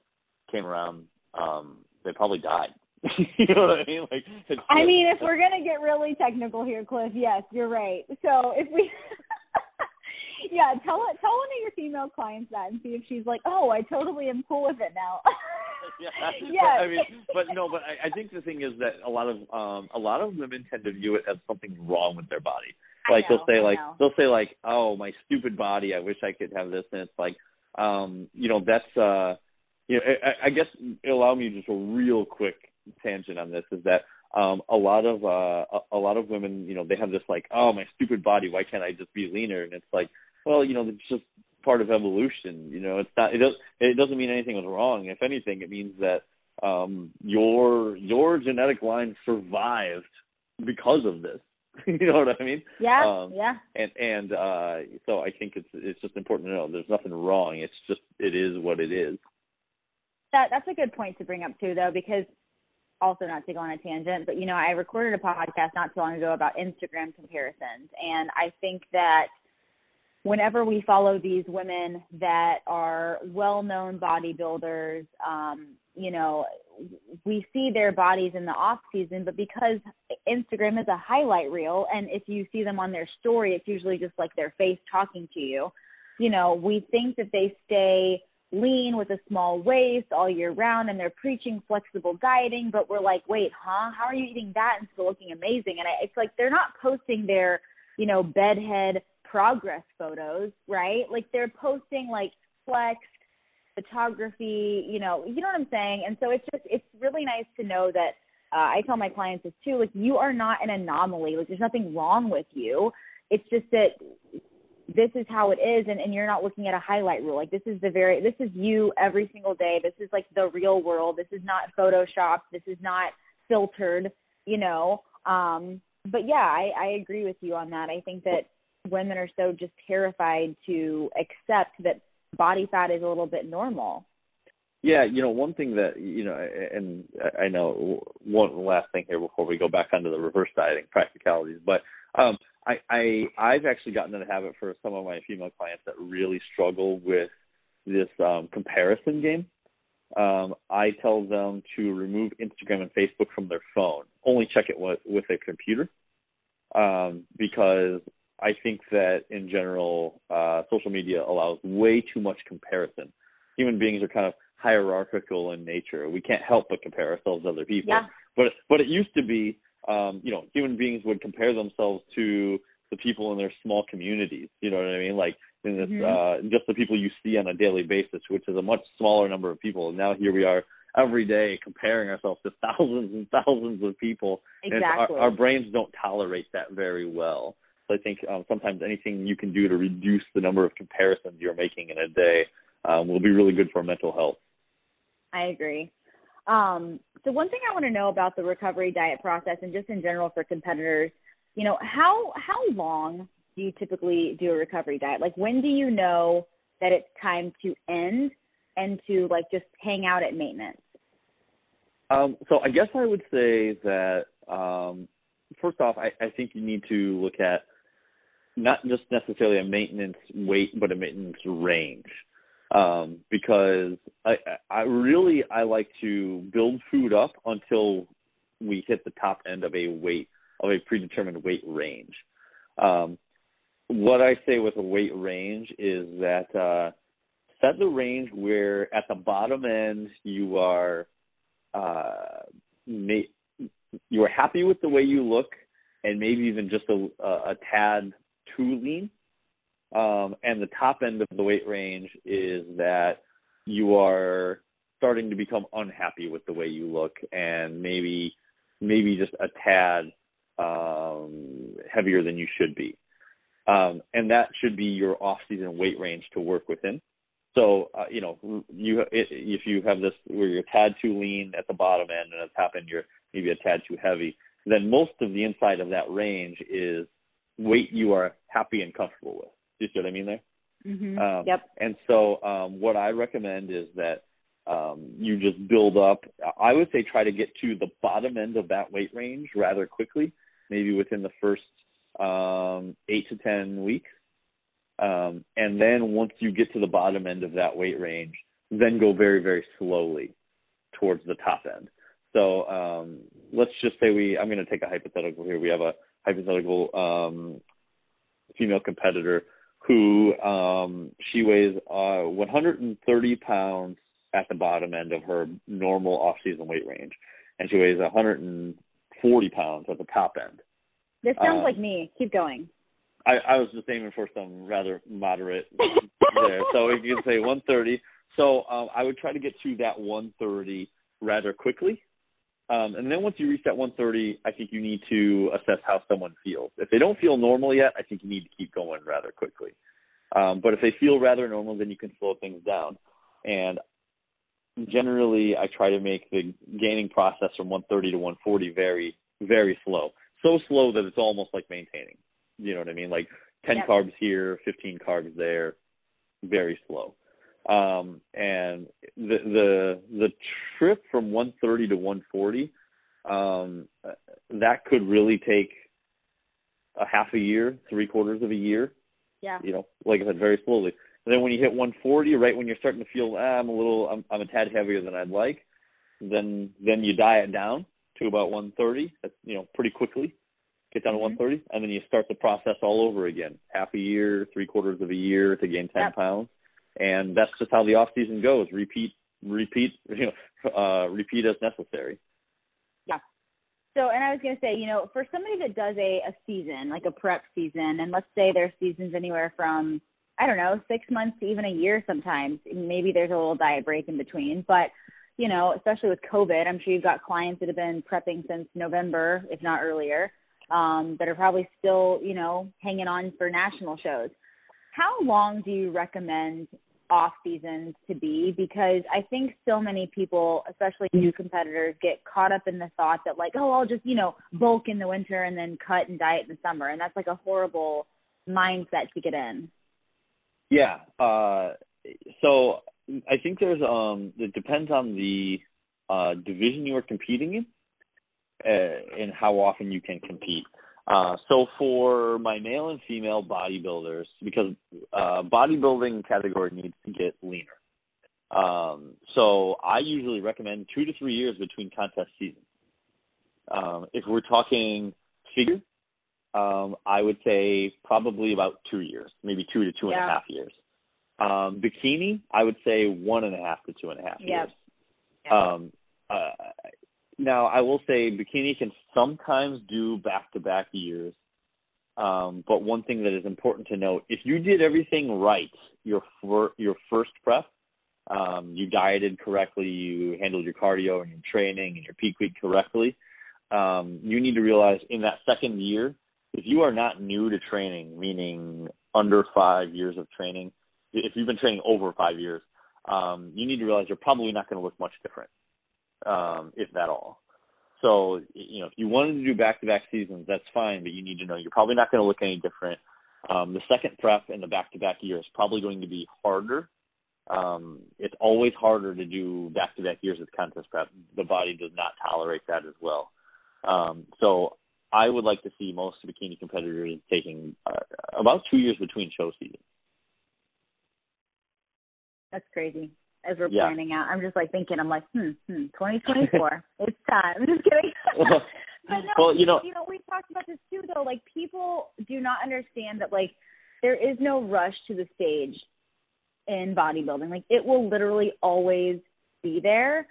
[SPEAKER 3] came around, um, they probably died. <laughs> you know what I mean? Like,
[SPEAKER 2] I mean, if we're gonna get really technical here, Cliff, yes, you're right. So if we <laughs> yeah, tell tell one of your female clients that and see if she's like, oh, I totally am cool with it now. <laughs>
[SPEAKER 3] yeah, yeah. I mean, but no, but I, I think the thing is that a lot of um a lot of women tend to view it as something wrong with their body. Like
[SPEAKER 2] know,
[SPEAKER 3] they'll say
[SPEAKER 2] I
[SPEAKER 3] like
[SPEAKER 2] know.
[SPEAKER 3] they'll say like, oh, my stupid body. I wish I could have this, and it's like, um, you know, that's uh, you know, I, I guess allow me just a real quick tangent on this is that um a lot of uh a, a lot of women you know they have this like oh my stupid body why can't i just be leaner and it's like well, you know, it's just part of evolution. You know, it's not. It does. It doesn't mean anything was wrong. If anything, it means that um, your your genetic line survived because of this. <laughs> you know what I mean?
[SPEAKER 2] Yeah.
[SPEAKER 3] Um,
[SPEAKER 2] yeah.
[SPEAKER 3] And and uh, so I think it's it's just important to know there's nothing wrong. It's just it is what it is.
[SPEAKER 2] That that's a good point to bring up too, though, because also not to go on a tangent, but you know, I recorded a podcast not too long ago about Instagram comparisons, and I think that whenever we follow these women that are well-known bodybuilders, um, you know, we see their bodies in the off season, but because Instagram is a highlight reel, and if you see them on their story, it's usually just like their face talking to you. You know, we think that they stay lean with a small waist all year round and they're preaching flexible dieting, but we're like, wait, huh? How are you eating that and still looking amazing? And I, it's like they're not posting their, you know, bedhead progress photos, right? Like they're posting like flex photography, you know, you know what I'm saying? And so it's just it's really nice to know that uh, I tell my clients this too, like you are not an anomaly. Like there's nothing wrong with you. It's just that this is how it is and, and you're not looking at a highlight reel. Like this is the very this is you every single day. This is like the real world. This is not photoshopped. This is not filtered, you know. Um but yeah, I, I agree with you on that. I think that women are so just terrified to accept that body fat is a little bit normal.
[SPEAKER 3] Yeah, you know, one thing that you know, and I know one last thing here before we go back onto the reverse dieting practicalities, but um, I, I I've actually gotten in the habit for some of my female clients that really struggle with this um, comparison game. Um, I tell them to remove Instagram and Facebook from their phone. Only check it with, with a computer, um, because I think that in general, uh, social media allows way too much comparison. Human beings are kind of hierarchical in nature. We can't help but compare ourselves to other people.
[SPEAKER 2] Yeah.
[SPEAKER 3] But but it used to be, um, you know, human beings would compare themselves to the people in their small communities. You know what I mean? Like in this,
[SPEAKER 2] Mhm.
[SPEAKER 3] uh, just the people you see on a daily basis, which is a much smaller number of people. And now here we are every day comparing ourselves to <laughs> thousands and thousands of people. And
[SPEAKER 2] Exactly.
[SPEAKER 3] our, our brains don't tolerate that very well. So I think um, sometimes anything you can do to reduce the number of comparisons you're making in a day um, will be really good for mental health.
[SPEAKER 2] I agree. Um, so one thing I want to know about the recovery diet process and just in general for competitors, you know, how how long do you typically do a recovery diet? Like when do you know that it's time to end and to like just hang out at maintenance?
[SPEAKER 3] Um, so I guess I would say that um, first off, I, I think you need to look at not just necessarily a maintenance weight, but a maintenance range. Um, because I, I really I like to build food up until we hit the top end of a weight of a predetermined weight range. Um, what I say with a weight range is that uh, set the range where at the bottom end you are uh, may, you are happy with the way you look, and maybe even just a, a, a tad too lean. Um, and the top end of the weight range is that you are starting to become unhappy with the way you look, and maybe maybe just a tad um, heavier than you should be. Um, and that should be your off-season weight range to work within. So, uh, you know, you if you have this where you're a tad too lean at the bottom end and at the top end you're maybe a tad too heavy, then most of the inside of that range is weight you are happy and comfortable with. Do you see what I mean there?
[SPEAKER 2] Mm-hmm.
[SPEAKER 3] Um,
[SPEAKER 2] yep.
[SPEAKER 3] And so, um, what I recommend is that um, you just build up. I would say try to get to the bottom end of that weight range rather quickly, maybe within the first um, eight to ten weeks. Um, and then once you get to the bottom end of that weight range, then go very, very slowly towards the top end. So um, let's just say we, I'm going to take a hypothetical here. We have a hypothetical um, female competitor who um, she weighs uh, 130 pounds at the bottom end of her normal off-season weight range, and she weighs 140 pounds at the top end.
[SPEAKER 2] This sounds
[SPEAKER 3] um,
[SPEAKER 2] like me. Keep going.
[SPEAKER 3] I, I was just aiming for some rather moderate <laughs> there. So you can say 130. So um, I would try to get to that 130 rather quickly. Um, and then once you reach that 130, I think you need to assess how someone feels. If they don't feel normal yet, I think you need to keep going rather quickly. Um, but if they feel rather normal, then you can slow things down. And generally, I try to make the gaining process from 130 to 140 very, very slow. So slow that it's almost like maintaining. You know what I mean? Like 10
[SPEAKER 2] Yep.
[SPEAKER 3] carbs here, 15 carbs there, very slow. Um, and the the the trip from 130 to 140, um, that could really take a half a year, three quarters of a year.
[SPEAKER 2] Yeah.
[SPEAKER 3] You know, like I said, very slowly. And then when you hit 140, right when you're starting to feel ah, I'm a little, I'm, I'm a tad heavier than I'd like, then then you diet down to about 130. That's you know pretty quickly. Get down
[SPEAKER 2] Mhm.
[SPEAKER 3] to 130, and then you start the process all over again. Half a year, three quarters of a year to gain 10
[SPEAKER 2] Yep.
[SPEAKER 3] pounds, and that's just how the off season goes. Repeat, repeat, <laughs> you know, uh, repeat as necessary. Yeah.
[SPEAKER 2] So, and I was going to say, you know, for somebody that does a, a season, like a prep season, and let's say their season's anywhere from, I don't know, six months to even a year sometimes, maybe there's a little diet break in between. But, you know, especially with COVID, I'm sure you've got clients that have been prepping since November, if not earlier, um, that are probably still, you know, hanging on for national shows. How long do you recommend off seasons to be because I think so many people, especially new competitors, get caught up in the thought that like, oh, I'll just, you know, bulk in the winter and then cut and diet in the summer. And that's like a horrible mindset to get in.
[SPEAKER 3] Yeah. Uh, so I think there's um it depends on the uh, division you are competing in uh, and how often you can compete. Uh, so for my male and female bodybuilders, because uh, bodybuilding category needs to get leaner. Um, so I usually recommend two to three years between contest seasons. Um, if we're talking figure, um, I would say probably about two years, maybe two to two and a half years. Um, bikini, I would say one and a half to two and a half
[SPEAKER 2] Yeah.
[SPEAKER 3] years. Um, uh, now, I will say bikini can sometimes do back to back years. Um, but one thing that is important to note: if you did everything right your fir- your first prep, um, you dieted correctly, you handled your cardio and your training and your peak week correctly, um, you need to realize in that second year, if you are not new to training, meaning under five years of training, if you've been training over five years, um, you need to realize you're probably not going to look much different, um, if at all. So, you know, if you wanted to do back-to-back seasons, that's fine, but you need to know you're probably not going to look any different. Um, the second prep and the back-to-back year is probably going to be harder. Um, it's always harder to do back-to-back years with contest prep. The body does not tolerate that as well. Um, so I would like to see most bikini competitors taking uh, about two years between show seasons.
[SPEAKER 2] That's crazy. As we're yeah. planning out, I'm just like thinking, I'm like, hmm, hmm, <laughs> 2024, it's time. <laughs> I'm just kidding. <laughs> but no, well, you know, you know, we talked about this too, though. Like, people do not understand that, like, there is no rush to the stage in bodybuilding. Like, it will literally always be there,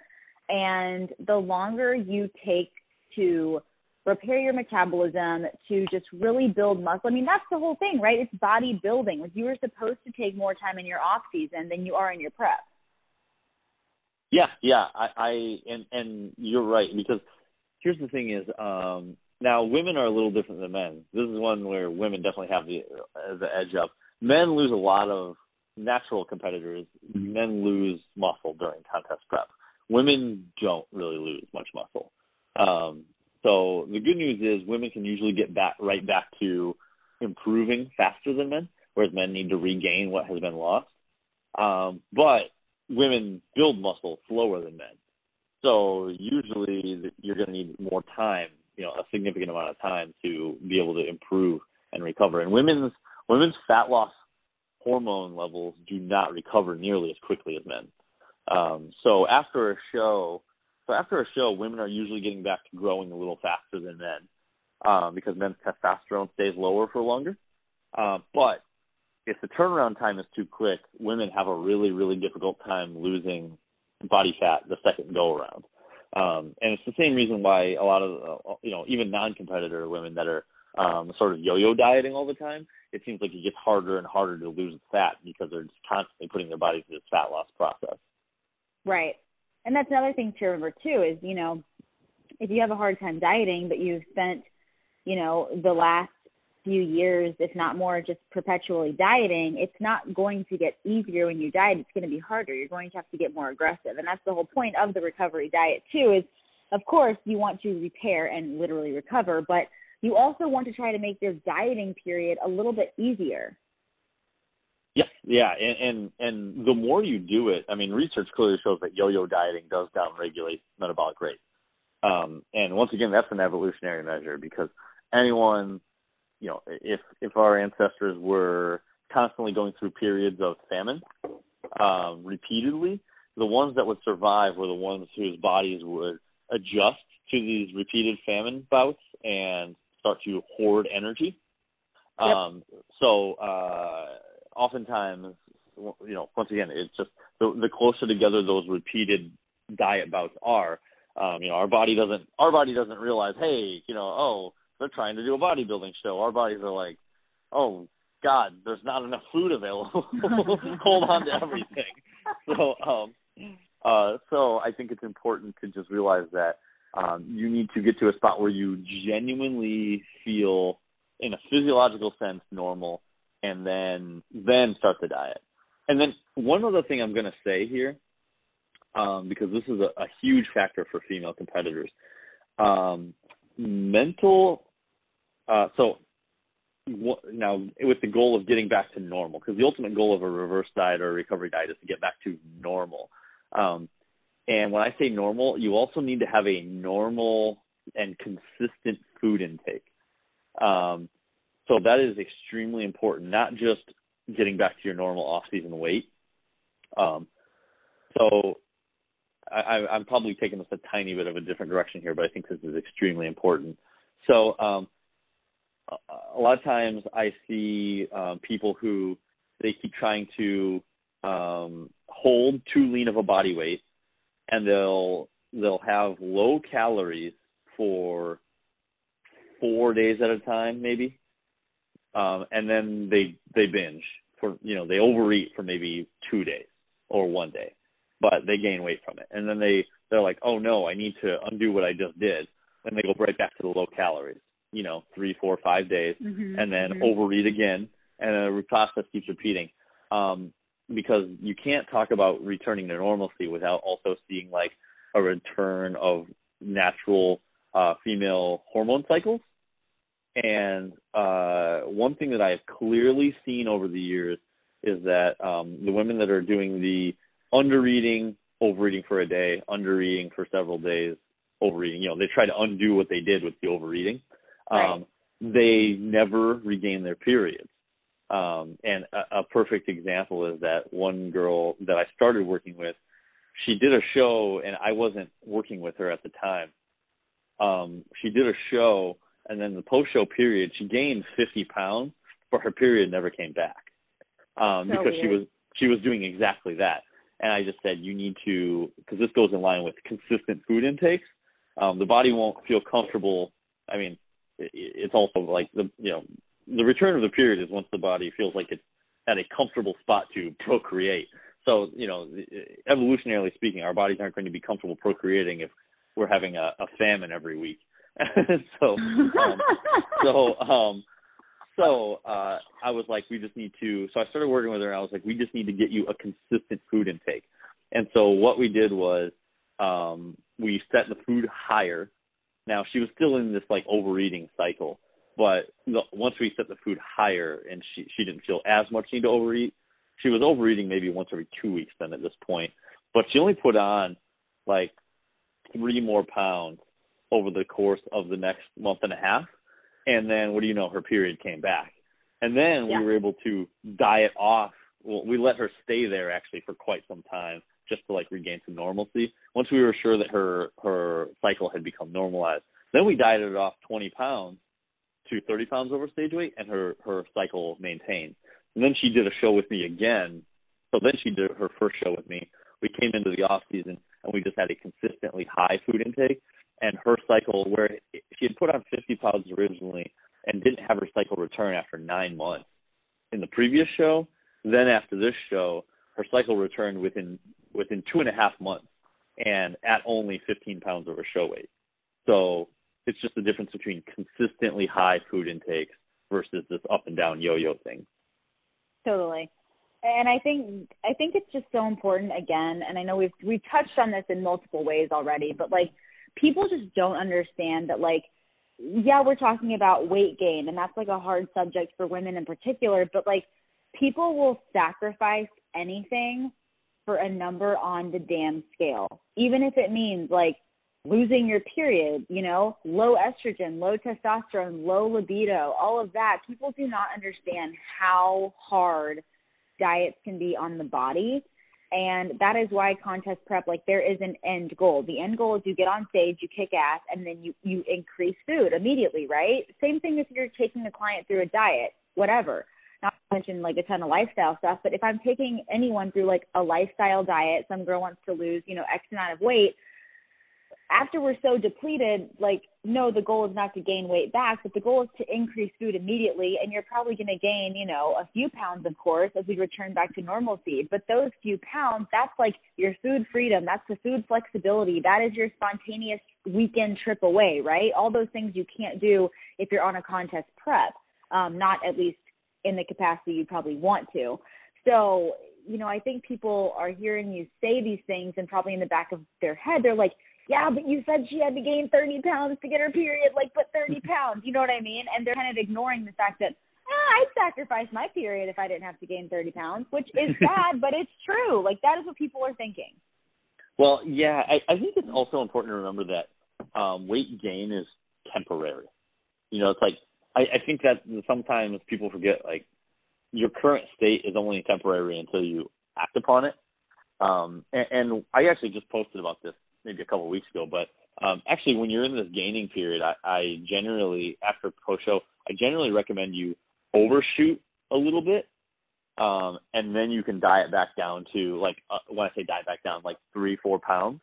[SPEAKER 2] and the longer you take to repair your metabolism, to just really build muscle. I mean, that's the whole thing, right? It's bodybuilding. Like you are supposed to take more time in your off season than you are in your prep.
[SPEAKER 3] Yeah, yeah, I, I and and you're right because here's the thing is um now women are a little different than men. This is one where women definitely have the uh, the edge up. Men lose a lot of natural competitors. Men lose muscle during contest prep. Women don't really lose much muscle. Um, so the good news is women can usually get back right back to improving faster than men, whereas men need to regain what has been lost. Um, but women build muscle slower than men. So usually you're going to need more time, you know, a significant amount of time to be able to improve and recover. And women's women's fat loss hormone levels do not recover nearly as quickly as men. Um, so after a show, so after a show, women are usually getting back to growing a little faster than men um, because men's testosterone stays lower for longer. Uh, but if the turnaround time is too quick, women have a really, really difficult time losing body fat the second go around. Um, and it's the same reason why a lot of, uh, you know, even non-competitor women that are um, sort of yo-yo dieting all the time, it seems like it gets harder and harder to lose fat because they're just constantly putting their body through this fat loss process.
[SPEAKER 2] Right and that's another thing to remember too is you know if you have a hard time dieting but you've spent you know the last few years if not more just perpetually dieting it's not going to get easier when you diet. It's going to be harder. You're going to have to get more aggressive. And that's the whole point of the recovery diet too is of course you want to repair and literally recover but you also want to try to make this dieting period a little bit easier.
[SPEAKER 3] Yeah, yeah, and, and and the more you do it, I mean, research clearly shows that yo-yo dieting does downregulate metabolic rate. Um, and once again, that's an evolutionary measure because anyone, you know, if if our ancestors were constantly going through periods of famine um, repeatedly, the ones that would survive were the ones whose bodies would adjust to these repeated famine bouts and start to hoard energy. Yep. Um, so uh, oftentimes, you know, once again, it's just the, the closer together those repeated diet bouts are, um, you know, our body doesn't our body doesn't realize, hey, you know, oh, they're trying to do a bodybuilding show. Our bodies are like, oh God, there's not enough food available. <laughs> Hold on to everything. So, um, uh, so I think it's important to just realize that um, you need to get to a spot where you genuinely feel, in a physiological sense, normal, and then then start the diet. And then one other thing I'm going to say here, um, because this is a, a, huge factor for female competitors, um, mental. Uh, so what, now with the goal of getting back to normal, because the ultimate goal of a reverse diet or a recovery diet is to get back to normal. Um, and when I say normal, you also need to have a normal and consistent food intake. Um, so that is extremely important, not just getting back to your normal off-season weight. Um, so I, I'm probably taking this a tiny bit of a different direction here, but I think this is extremely important. So um, a lot of times I see um, people who they keep trying to um, hold too lean of a body weight, and they'll they'll have low calories for four days at a time, maybe, um, and then they they binge for you know they overeat for maybe two days or one day, but they gain weight from it, and then they they're like, oh no, I need to undo what I just did, and they go right back to the low calories, you know, three, four, five days,
[SPEAKER 2] mm-hmm.
[SPEAKER 3] and then
[SPEAKER 2] mm-hmm.
[SPEAKER 3] overeat again, and the process keeps repeating. Um, because you can't talk about returning to normalcy without also seeing like a return of natural uh, female hormone cycles. And uh, one thing that I have clearly seen over the years is that um, the women that are doing the undereating, overeating for a day, undereating for several days, overeating, you know, they try to undo what they did with the overeating. Um,
[SPEAKER 2] right.
[SPEAKER 3] They never regain their periods. Um, and a, a perfect example is that one girl that I started working with, she did a show and I wasn't working with her at the time. Um, she did a show and then the post show period, she gained 50 pounds, but her period never came back. Um,
[SPEAKER 2] so
[SPEAKER 3] because
[SPEAKER 2] weird.
[SPEAKER 3] she was, she was doing exactly that. And I just said, you need to, because this goes in line with consistent food intakes. Um, the body won't feel comfortable. I mean, it, it's also like the, you know, the return of the period is once the body feels like it's at a comfortable spot to procreate. So, you know, evolutionarily speaking, our bodies aren't going to be comfortable procreating if we're having a, a famine every week. <laughs> so, um, so, um, so uh, I was like, we just need to. So I started working with her, and I was like, we just need to get you a consistent food intake. And so what we did was um, we set the food higher. Now she was still in this like overeating cycle, but the, once we set the food higher and she she didn't feel as much need to overeat, she was overeating maybe once every two weeks then at this point. But she only put on like three more pounds over the course of the next month and a half. And then what do you know, her period came back. And then
[SPEAKER 2] Yeah.
[SPEAKER 3] we were able to diet off. Well, we let her stay there actually for quite some time just to like regain some normalcy. Once we were sure that her her cycle had become normalized, then we dieted off 20 pounds to 30 pounds over stage weight, and her her cycle maintained. And then she did a show with me again. So then she did her first show with me. We came into the off season and we just had a consistently high food intake. And her cycle, where she had put on 50 pounds originally and didn't have her cycle return after nine months in the previous show, then after this show, her cycle returned within within two and a half months and at only 15 pounds over show weight. So it's just the difference between consistently high food intakes versus this up and down yo-yo thing.
[SPEAKER 2] Totally. And I think I think it's just so important again, and I know we've we've touched on this in multiple ways already, but like people just don't understand that like yeah, we're talking about weight gain and that's like a hard subject for women in particular, but like people will sacrifice anything for a number on the damn scale. Even if it means like losing your period, you know, low estrogen, low testosterone, low libido, all of that. People do not understand how hard diets can be on the body. And that is why contest prep, like there is an end goal. The end goal is you get on stage, you kick ass, and then you, you increase food immediately, right? Same thing if you're taking a client through a diet, whatever. Not to mention like a ton of lifestyle stuff, but if I'm taking anyone through like a lifestyle diet, some girl wants to lose, you know, X amount of weight, after we're so depleted, like, no, the goal is not to gain weight back, but the goal is to increase food immediately. And you're probably going to gain, you know, a few pounds, of course, as we return back to normalcy. But those few pounds, that's like your food freedom. That's the food flexibility. That is your spontaneous weekend trip away, right? All those things you can't do if you're on a contest prep, um, not at least in the capacity you probably want to. So, you know, I think people are hearing you say these things and probably in the back of their head, they're like, yeah, but you said she had to gain 30 pounds to get her period, like put 30 <laughs> pounds, you know what I mean? And they're kind of ignoring the fact that, ah, I'd sacrifice my period if I didn't have to gain 30 pounds, which is <laughs> sad, but it's true. Like that is what people are thinking.
[SPEAKER 3] Well, yeah, I, I think it's also important to remember that um, weight gain is temporary. You know, it's like I, I think that sometimes people forget like your current state is only temporary until you act upon it. Um, and, and I actually just posted about this maybe a couple of weeks ago, but um, actually when you're in this gaining period, I, I generally after post show, I generally recommend you overshoot a little bit, um, and then you can diet back down to like uh, when I say diet back down, like three four pounds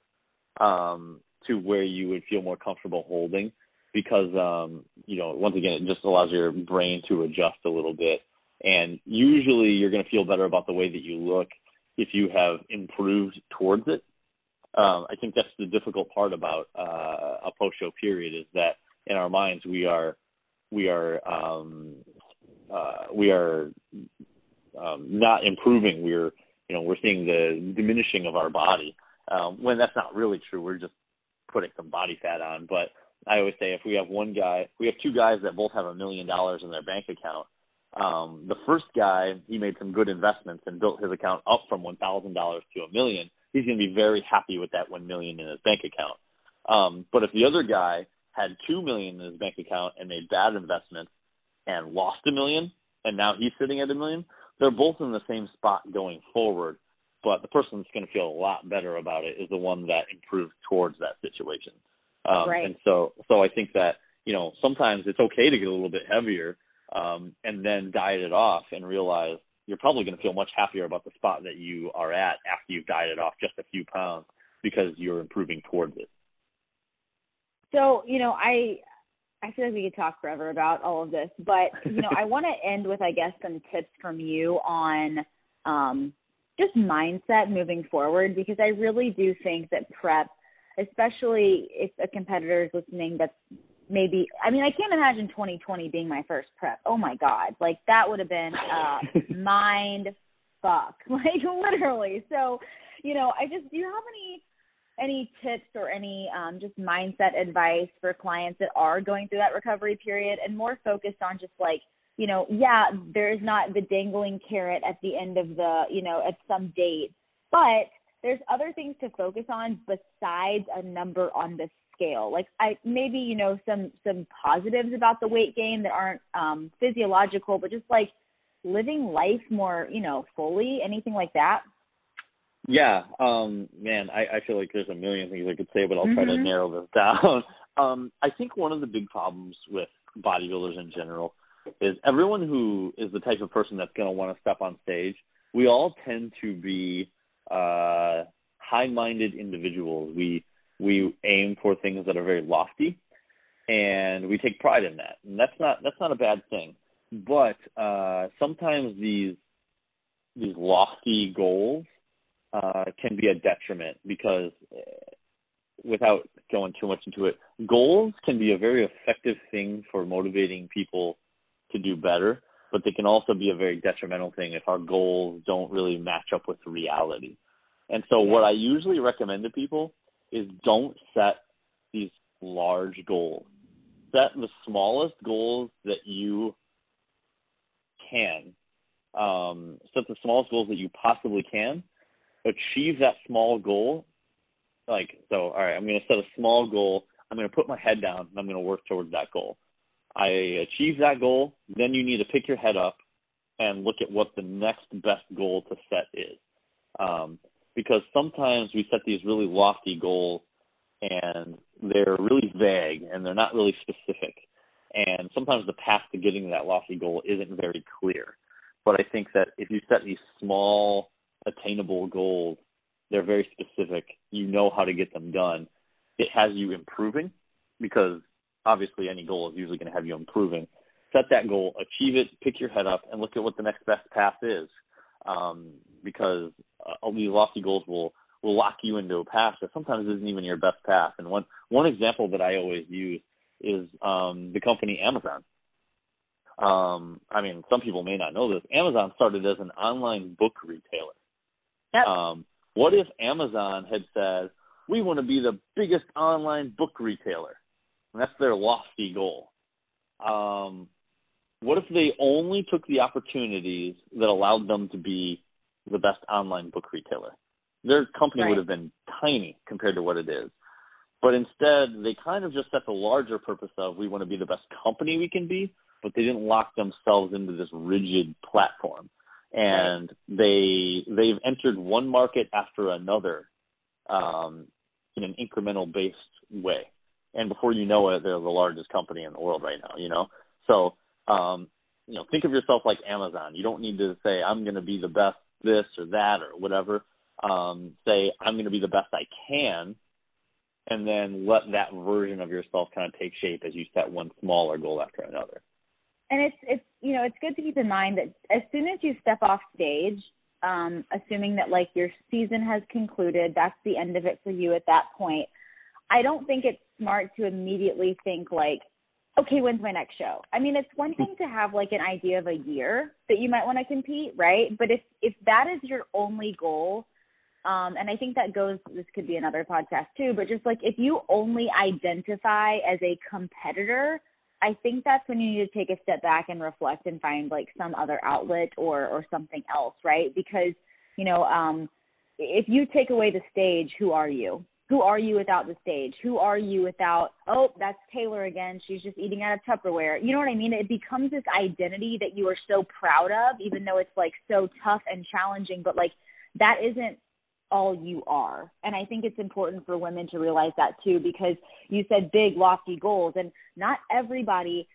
[SPEAKER 3] um, to where you would feel more comfortable holding. because um, you know once again it just allows your brain to adjust a little bit, and usually you're going to feel better about the way that you look if you have improved towards it. Um, I think that's the difficult part about uh, a post show period is that in our minds we are we are um, uh, we are um, not improving. We're you know we're seeing the diminishing of our body um, when that's not really true. We're just putting some body fat on. But I always say if we have one guy, we have two guys that both have a million dollars in their bank account. Um, the first guy, he made some good investments and built his account up from one thousand dollars to a million. He's going to be very happy with that one million in his bank account. Um, but if the other guy had two million in his bank account and made bad investments and lost a million, and now he's sitting at a million, they're both in the same spot going forward. But the person that's going to feel a lot better about it is the one that improved towards that situation. Um,
[SPEAKER 2] right.
[SPEAKER 3] And so, so I think that you know sometimes it's okay to get a little bit heavier um, and then diet it off and realize you're probably going to feel much happier about the spot that you are at after you've dieted off just a few pounds because you're improving towards it.
[SPEAKER 2] So, you know, I I feel like we could talk forever about all of this, but you know, <laughs> I want to end with, I guess, some tips from you on um, just mindset moving forward because I really do think that prep, especially if a competitor is listening that's maybe I mean I can't imagine 2020 being my first prep. Oh my god, like that would have been uh <laughs> mind fuck, <laughs> like literally. So, you know, I just do you have any any tips or any um, just mindset advice for clients that are going through that recovery period and more focused on just like you know yeah there is not the dangling carrot at the end of the you know at some date but there's other things to focus on besides a number on the scale like i maybe you know some some positives about the weight gain that aren't um physiological but just like living life more you know fully anything like that
[SPEAKER 3] yeah, um, man, I, I feel like there's a million things I could say, but I'll
[SPEAKER 2] mm-hmm.
[SPEAKER 3] try to mm-hmm. narrow this <laughs> down. um, I think one of the big problems with bodybuilders in general is everyone who is the type of person that's going to want to step on stage. We all tend to be uh, high-minded individuals. We we aim for things that are very lofty, and we take pride in that. And that's not that's not a bad thing. But uh, sometimes these these lofty goals uh, can be a detriment because uh, without going too much into it, goals can be a very effective thing for motivating people to do better, but they can also be a very detrimental thing if our goals don't really match up with reality. And so, what I usually recommend to people is don't set these large goals. Set the smallest goals that you can. Um, set the smallest goals that you possibly can, achieve that small goal, like so, all right, I'm going to set a small goal. I'm going to put my head down and I'm going to work towards that goal. I achieve that goal, then you need to pick your head up and look at what the next best goal to set is. Um, because sometimes we set these really lofty goals and they're really vague and they're not really specific. And sometimes the path to getting that lofty goal isn't very clear. But I think that if you set these small attainable goals. They're very specific. You know how to get them done. It has you improving because obviously any goal is usually going to have you improving. Set that goal, achieve it, pick your head up, and look at what the next best path is. Um, because uh, these lofty goals will will lock you into a path that sometimes isn't even your best path. And one one example that I always use is um, the company Amazon. Um, I mean, some people may not know this. Amazon started as an online book retailer.
[SPEAKER 2] Yep.
[SPEAKER 3] Um, what if Amazon had said, we want to be the biggest online book retailer? And that's their lofty goal. Um, what if they only took the opportunities that allowed them to be the best online book retailer? Their company
[SPEAKER 2] right.
[SPEAKER 3] would have been tiny compared to what it is. But instead, they kind of just set the larger purpose of we want to be the best company we can be, but they didn't lock themselves into this rigid platform and they they've entered one market after another um, in an incremental based way. And before you know it, they're the largest company in the world right now. You know, so um, you know, think of yourself like Amazon. You don't need to say I'm going to be the best this or that or whatever. Um, say I'm going to be the best I can, and then let that version of yourself kind of take shape as you set one smaller goal after another.
[SPEAKER 2] And it's it's you know it's good to keep in mind that as soon as you step off stage, um, assuming that like your season has concluded, that's the end of it for you at that point. I don't think it's smart to immediately think like, okay, when's my next show? I mean, it's one thing to have like an idea of a year that you might want to compete, right? But if if that is your only goal, um, and I think that goes, this could be another podcast too, but just like if you only identify as a competitor, I think that's when you need to take a step back and reflect and find like some other outlet or, or something else, right? Because, you know, um, if you take away the stage, who are you? Who are you without the stage? Who are you without, oh, that's Taylor again. She's just eating out of Tupperware. You know what I mean? It becomes this identity that you are so proud of, even though it's like so tough and challenging, but like that isn't all you are. And I think it's important for women to realize that too, because you said big, lofty goals, and not everybody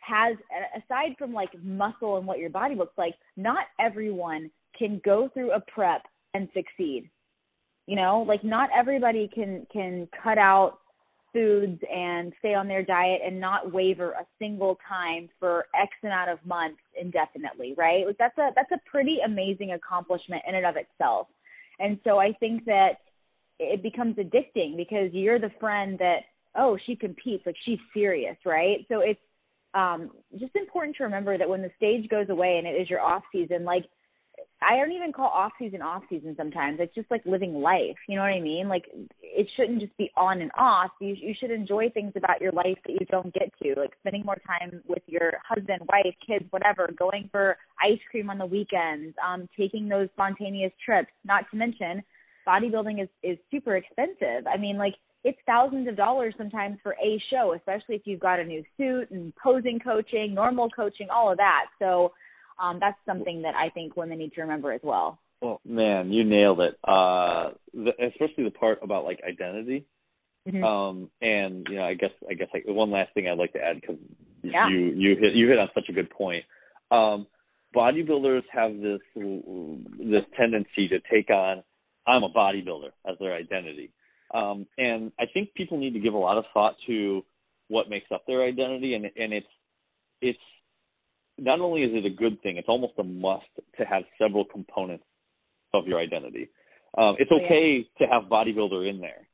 [SPEAKER 2] has, aside from like muscle and what your body looks like, not everyone can go through a prep and succeed. You know, like not everybody can can cut out foods and stay on their diet and not waver a single time for X amount of months indefinitely, right? Like that's a that's a pretty amazing accomplishment in and of itself. And so I think that it becomes addicting because you're the friend that, oh, she competes, like she's serious, right? So it's um, just important to remember that when the stage goes away and it is your off season, like I don't even call off season off season sometimes. It's just like living life. You know what I mean? Like it shouldn't just be on and off. You you should enjoy things about your life that you don't get to, like spending more time with your husband, wife, kids, whatever, going for ice cream on the weekends, um, taking those spontaneous trips. Not to mention, bodybuilding is is super expensive. I mean, like it's thousands of dollars sometimes for a show, especially if you've got a new suit and posing coaching, normal coaching, all of that. So um, that's something that I think women need to remember as well.
[SPEAKER 3] Well, man, you nailed it. Uh, the, especially the part about like identity. Mm-hmm. Um, and you know, I guess I guess like one last thing I'd like to add because yeah. you you hit you hit on such a good point. Um, bodybuilders have this this tendency to take on I'm a bodybuilder as their identity. Um, and I think people need to give a lot of thought to what makes up their identity, and and it's it's not only is it a good thing, it's almost a must to have several components of your identity. Um, it's okay yeah. to have bodybuilder in there.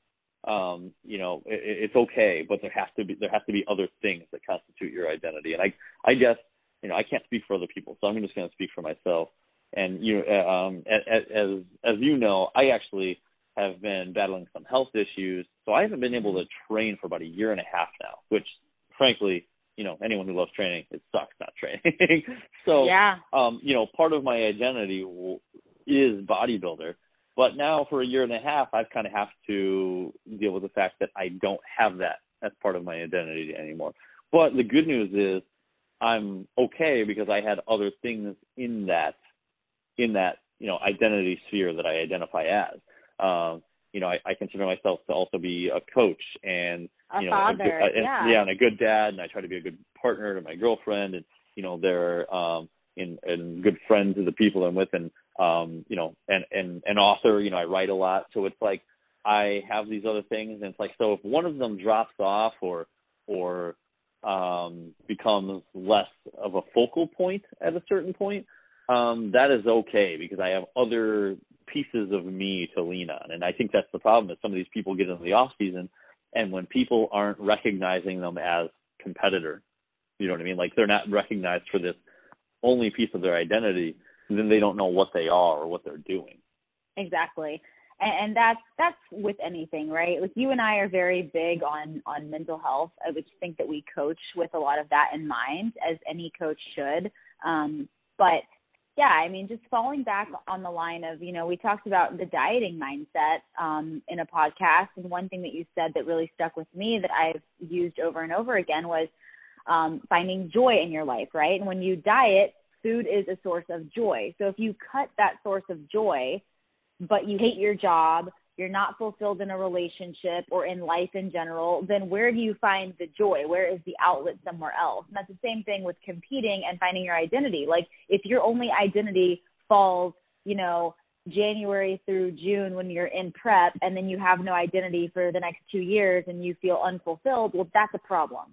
[SPEAKER 3] Um, you know, it, it's okay, but there has to be there has to be other things that constitute your identity. And I I guess you know I can't speak for other people, so I'm just going to speak for myself. And you uh, um, as as as you know, I actually have been battling some health issues, so I haven't been able to train for about a year and a half now, which frankly you know anyone who loves training it sucks not training. <laughs> So
[SPEAKER 2] yeah.
[SPEAKER 3] um you know part of my identity is bodybuilder. But now for a year and a half i've kind of have to deal with the fact that i don't have that as part of my identity anymore. But the good news is i'm okay because i had other things in that in that you know identity sphere that i identify as. Um you know, I, I consider myself to also be a coach and
[SPEAKER 2] a
[SPEAKER 3] you
[SPEAKER 2] know, father,
[SPEAKER 3] a,
[SPEAKER 2] a, yeah.
[SPEAKER 3] yeah, and a good dad, and I try to be a good partner to my girlfriend, and you know, they're um, and and good friends of the people I'm with, and um, you know, and and an author. You know, I write a lot, so it's like I have these other things, and it's like so if one of them drops off or or um, becomes less of a focal point at a certain point, um, that is okay because I have other pieces of me to lean on. And I think that's the problem is some of these people get into the off season and when people aren't recognizing them as competitor, you know what I mean? Like they're not recognized for this only piece of their identity, then they don't know what they are or what they're doing.
[SPEAKER 2] Exactly. And, and that's that's with anything, right? Like you and I are very big on on mental health. I would think that we coach with a lot of that in mind, as any coach should. Um, but yeah, I mean, just falling back on the line of, you know, we talked about the dieting mindset um, in a podcast, and one thing that you said that really stuck with me that I've used over and over again was um, finding joy in your life, right? And when you diet, food is a source of joy. So if you cut that source of joy, but you hate your job, you're not fulfilled in a relationship or in life in general, then where do you find the joy? Where is the outlet somewhere else? And that's the same thing with competing and finding your identity. Like if your only identity falls, you know, January through June when you're in prep and then you have no identity for the next two years and you feel unfulfilled, well, that's a problem.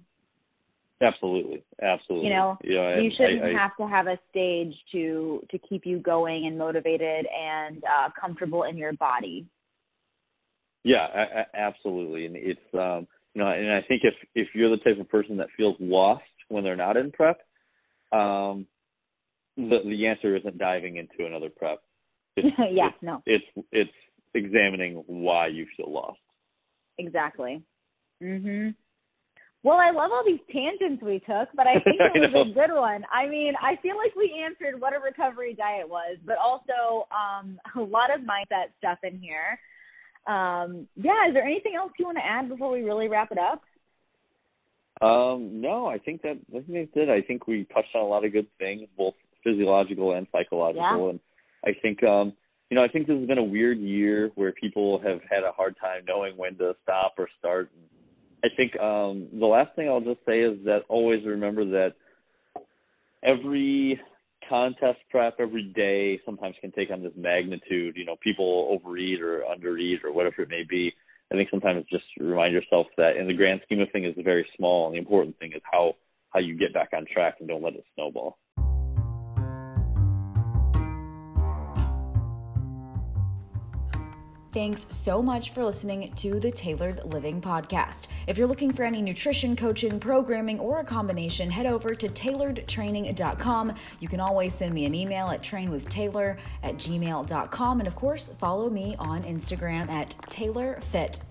[SPEAKER 3] Absolutely, absolutely.
[SPEAKER 2] You know,
[SPEAKER 3] yeah,
[SPEAKER 2] you shouldn't
[SPEAKER 3] I, I,
[SPEAKER 2] have to have a stage to to keep you going and motivated and uh, comfortable in your body.
[SPEAKER 3] Yeah, I, I, absolutely, and it's um, you know, and I think if if you're the type of person that feels lost when they're not in prep, um, the the answer isn't diving into another prep.
[SPEAKER 2] It's, <laughs> yeah,
[SPEAKER 3] it's,
[SPEAKER 2] no.
[SPEAKER 3] It's it's examining why you feel lost.
[SPEAKER 2] Exactly. Mhm. Well, I love all these tangents we took, but I <laughs> think it was a good one. I mean, I feel like we answered what a recovery diet was, but also um, a lot of mindset stuff in here. Um, yeah, is there anything else you want to add before we really wrap it up?
[SPEAKER 3] Um, no, I think that I think that's it. I think we touched on a lot of good things, both physiological and psychological,
[SPEAKER 2] yeah.
[SPEAKER 3] and I think um, you know, I think this has been a weird year where people have had a hard time knowing when to stop or start. I think um, the last thing I'll just say is that always remember that every contest prep every day sometimes can take on this magnitude. You know, people overeat or undereat or whatever it may be. I think sometimes just remind yourself that in the grand scheme of things, it's very small, and the important thing is how how you get back on track and don't let it snowball.
[SPEAKER 1] Thanks so much for listening to the Tailored Living Podcast. If you're looking for any nutrition coaching, programming, or a combination, head over to tailoredtraining.com. You can always send me an email at trainwithtaylor at gmail.com. And of course, follow me on Instagram at taylorfit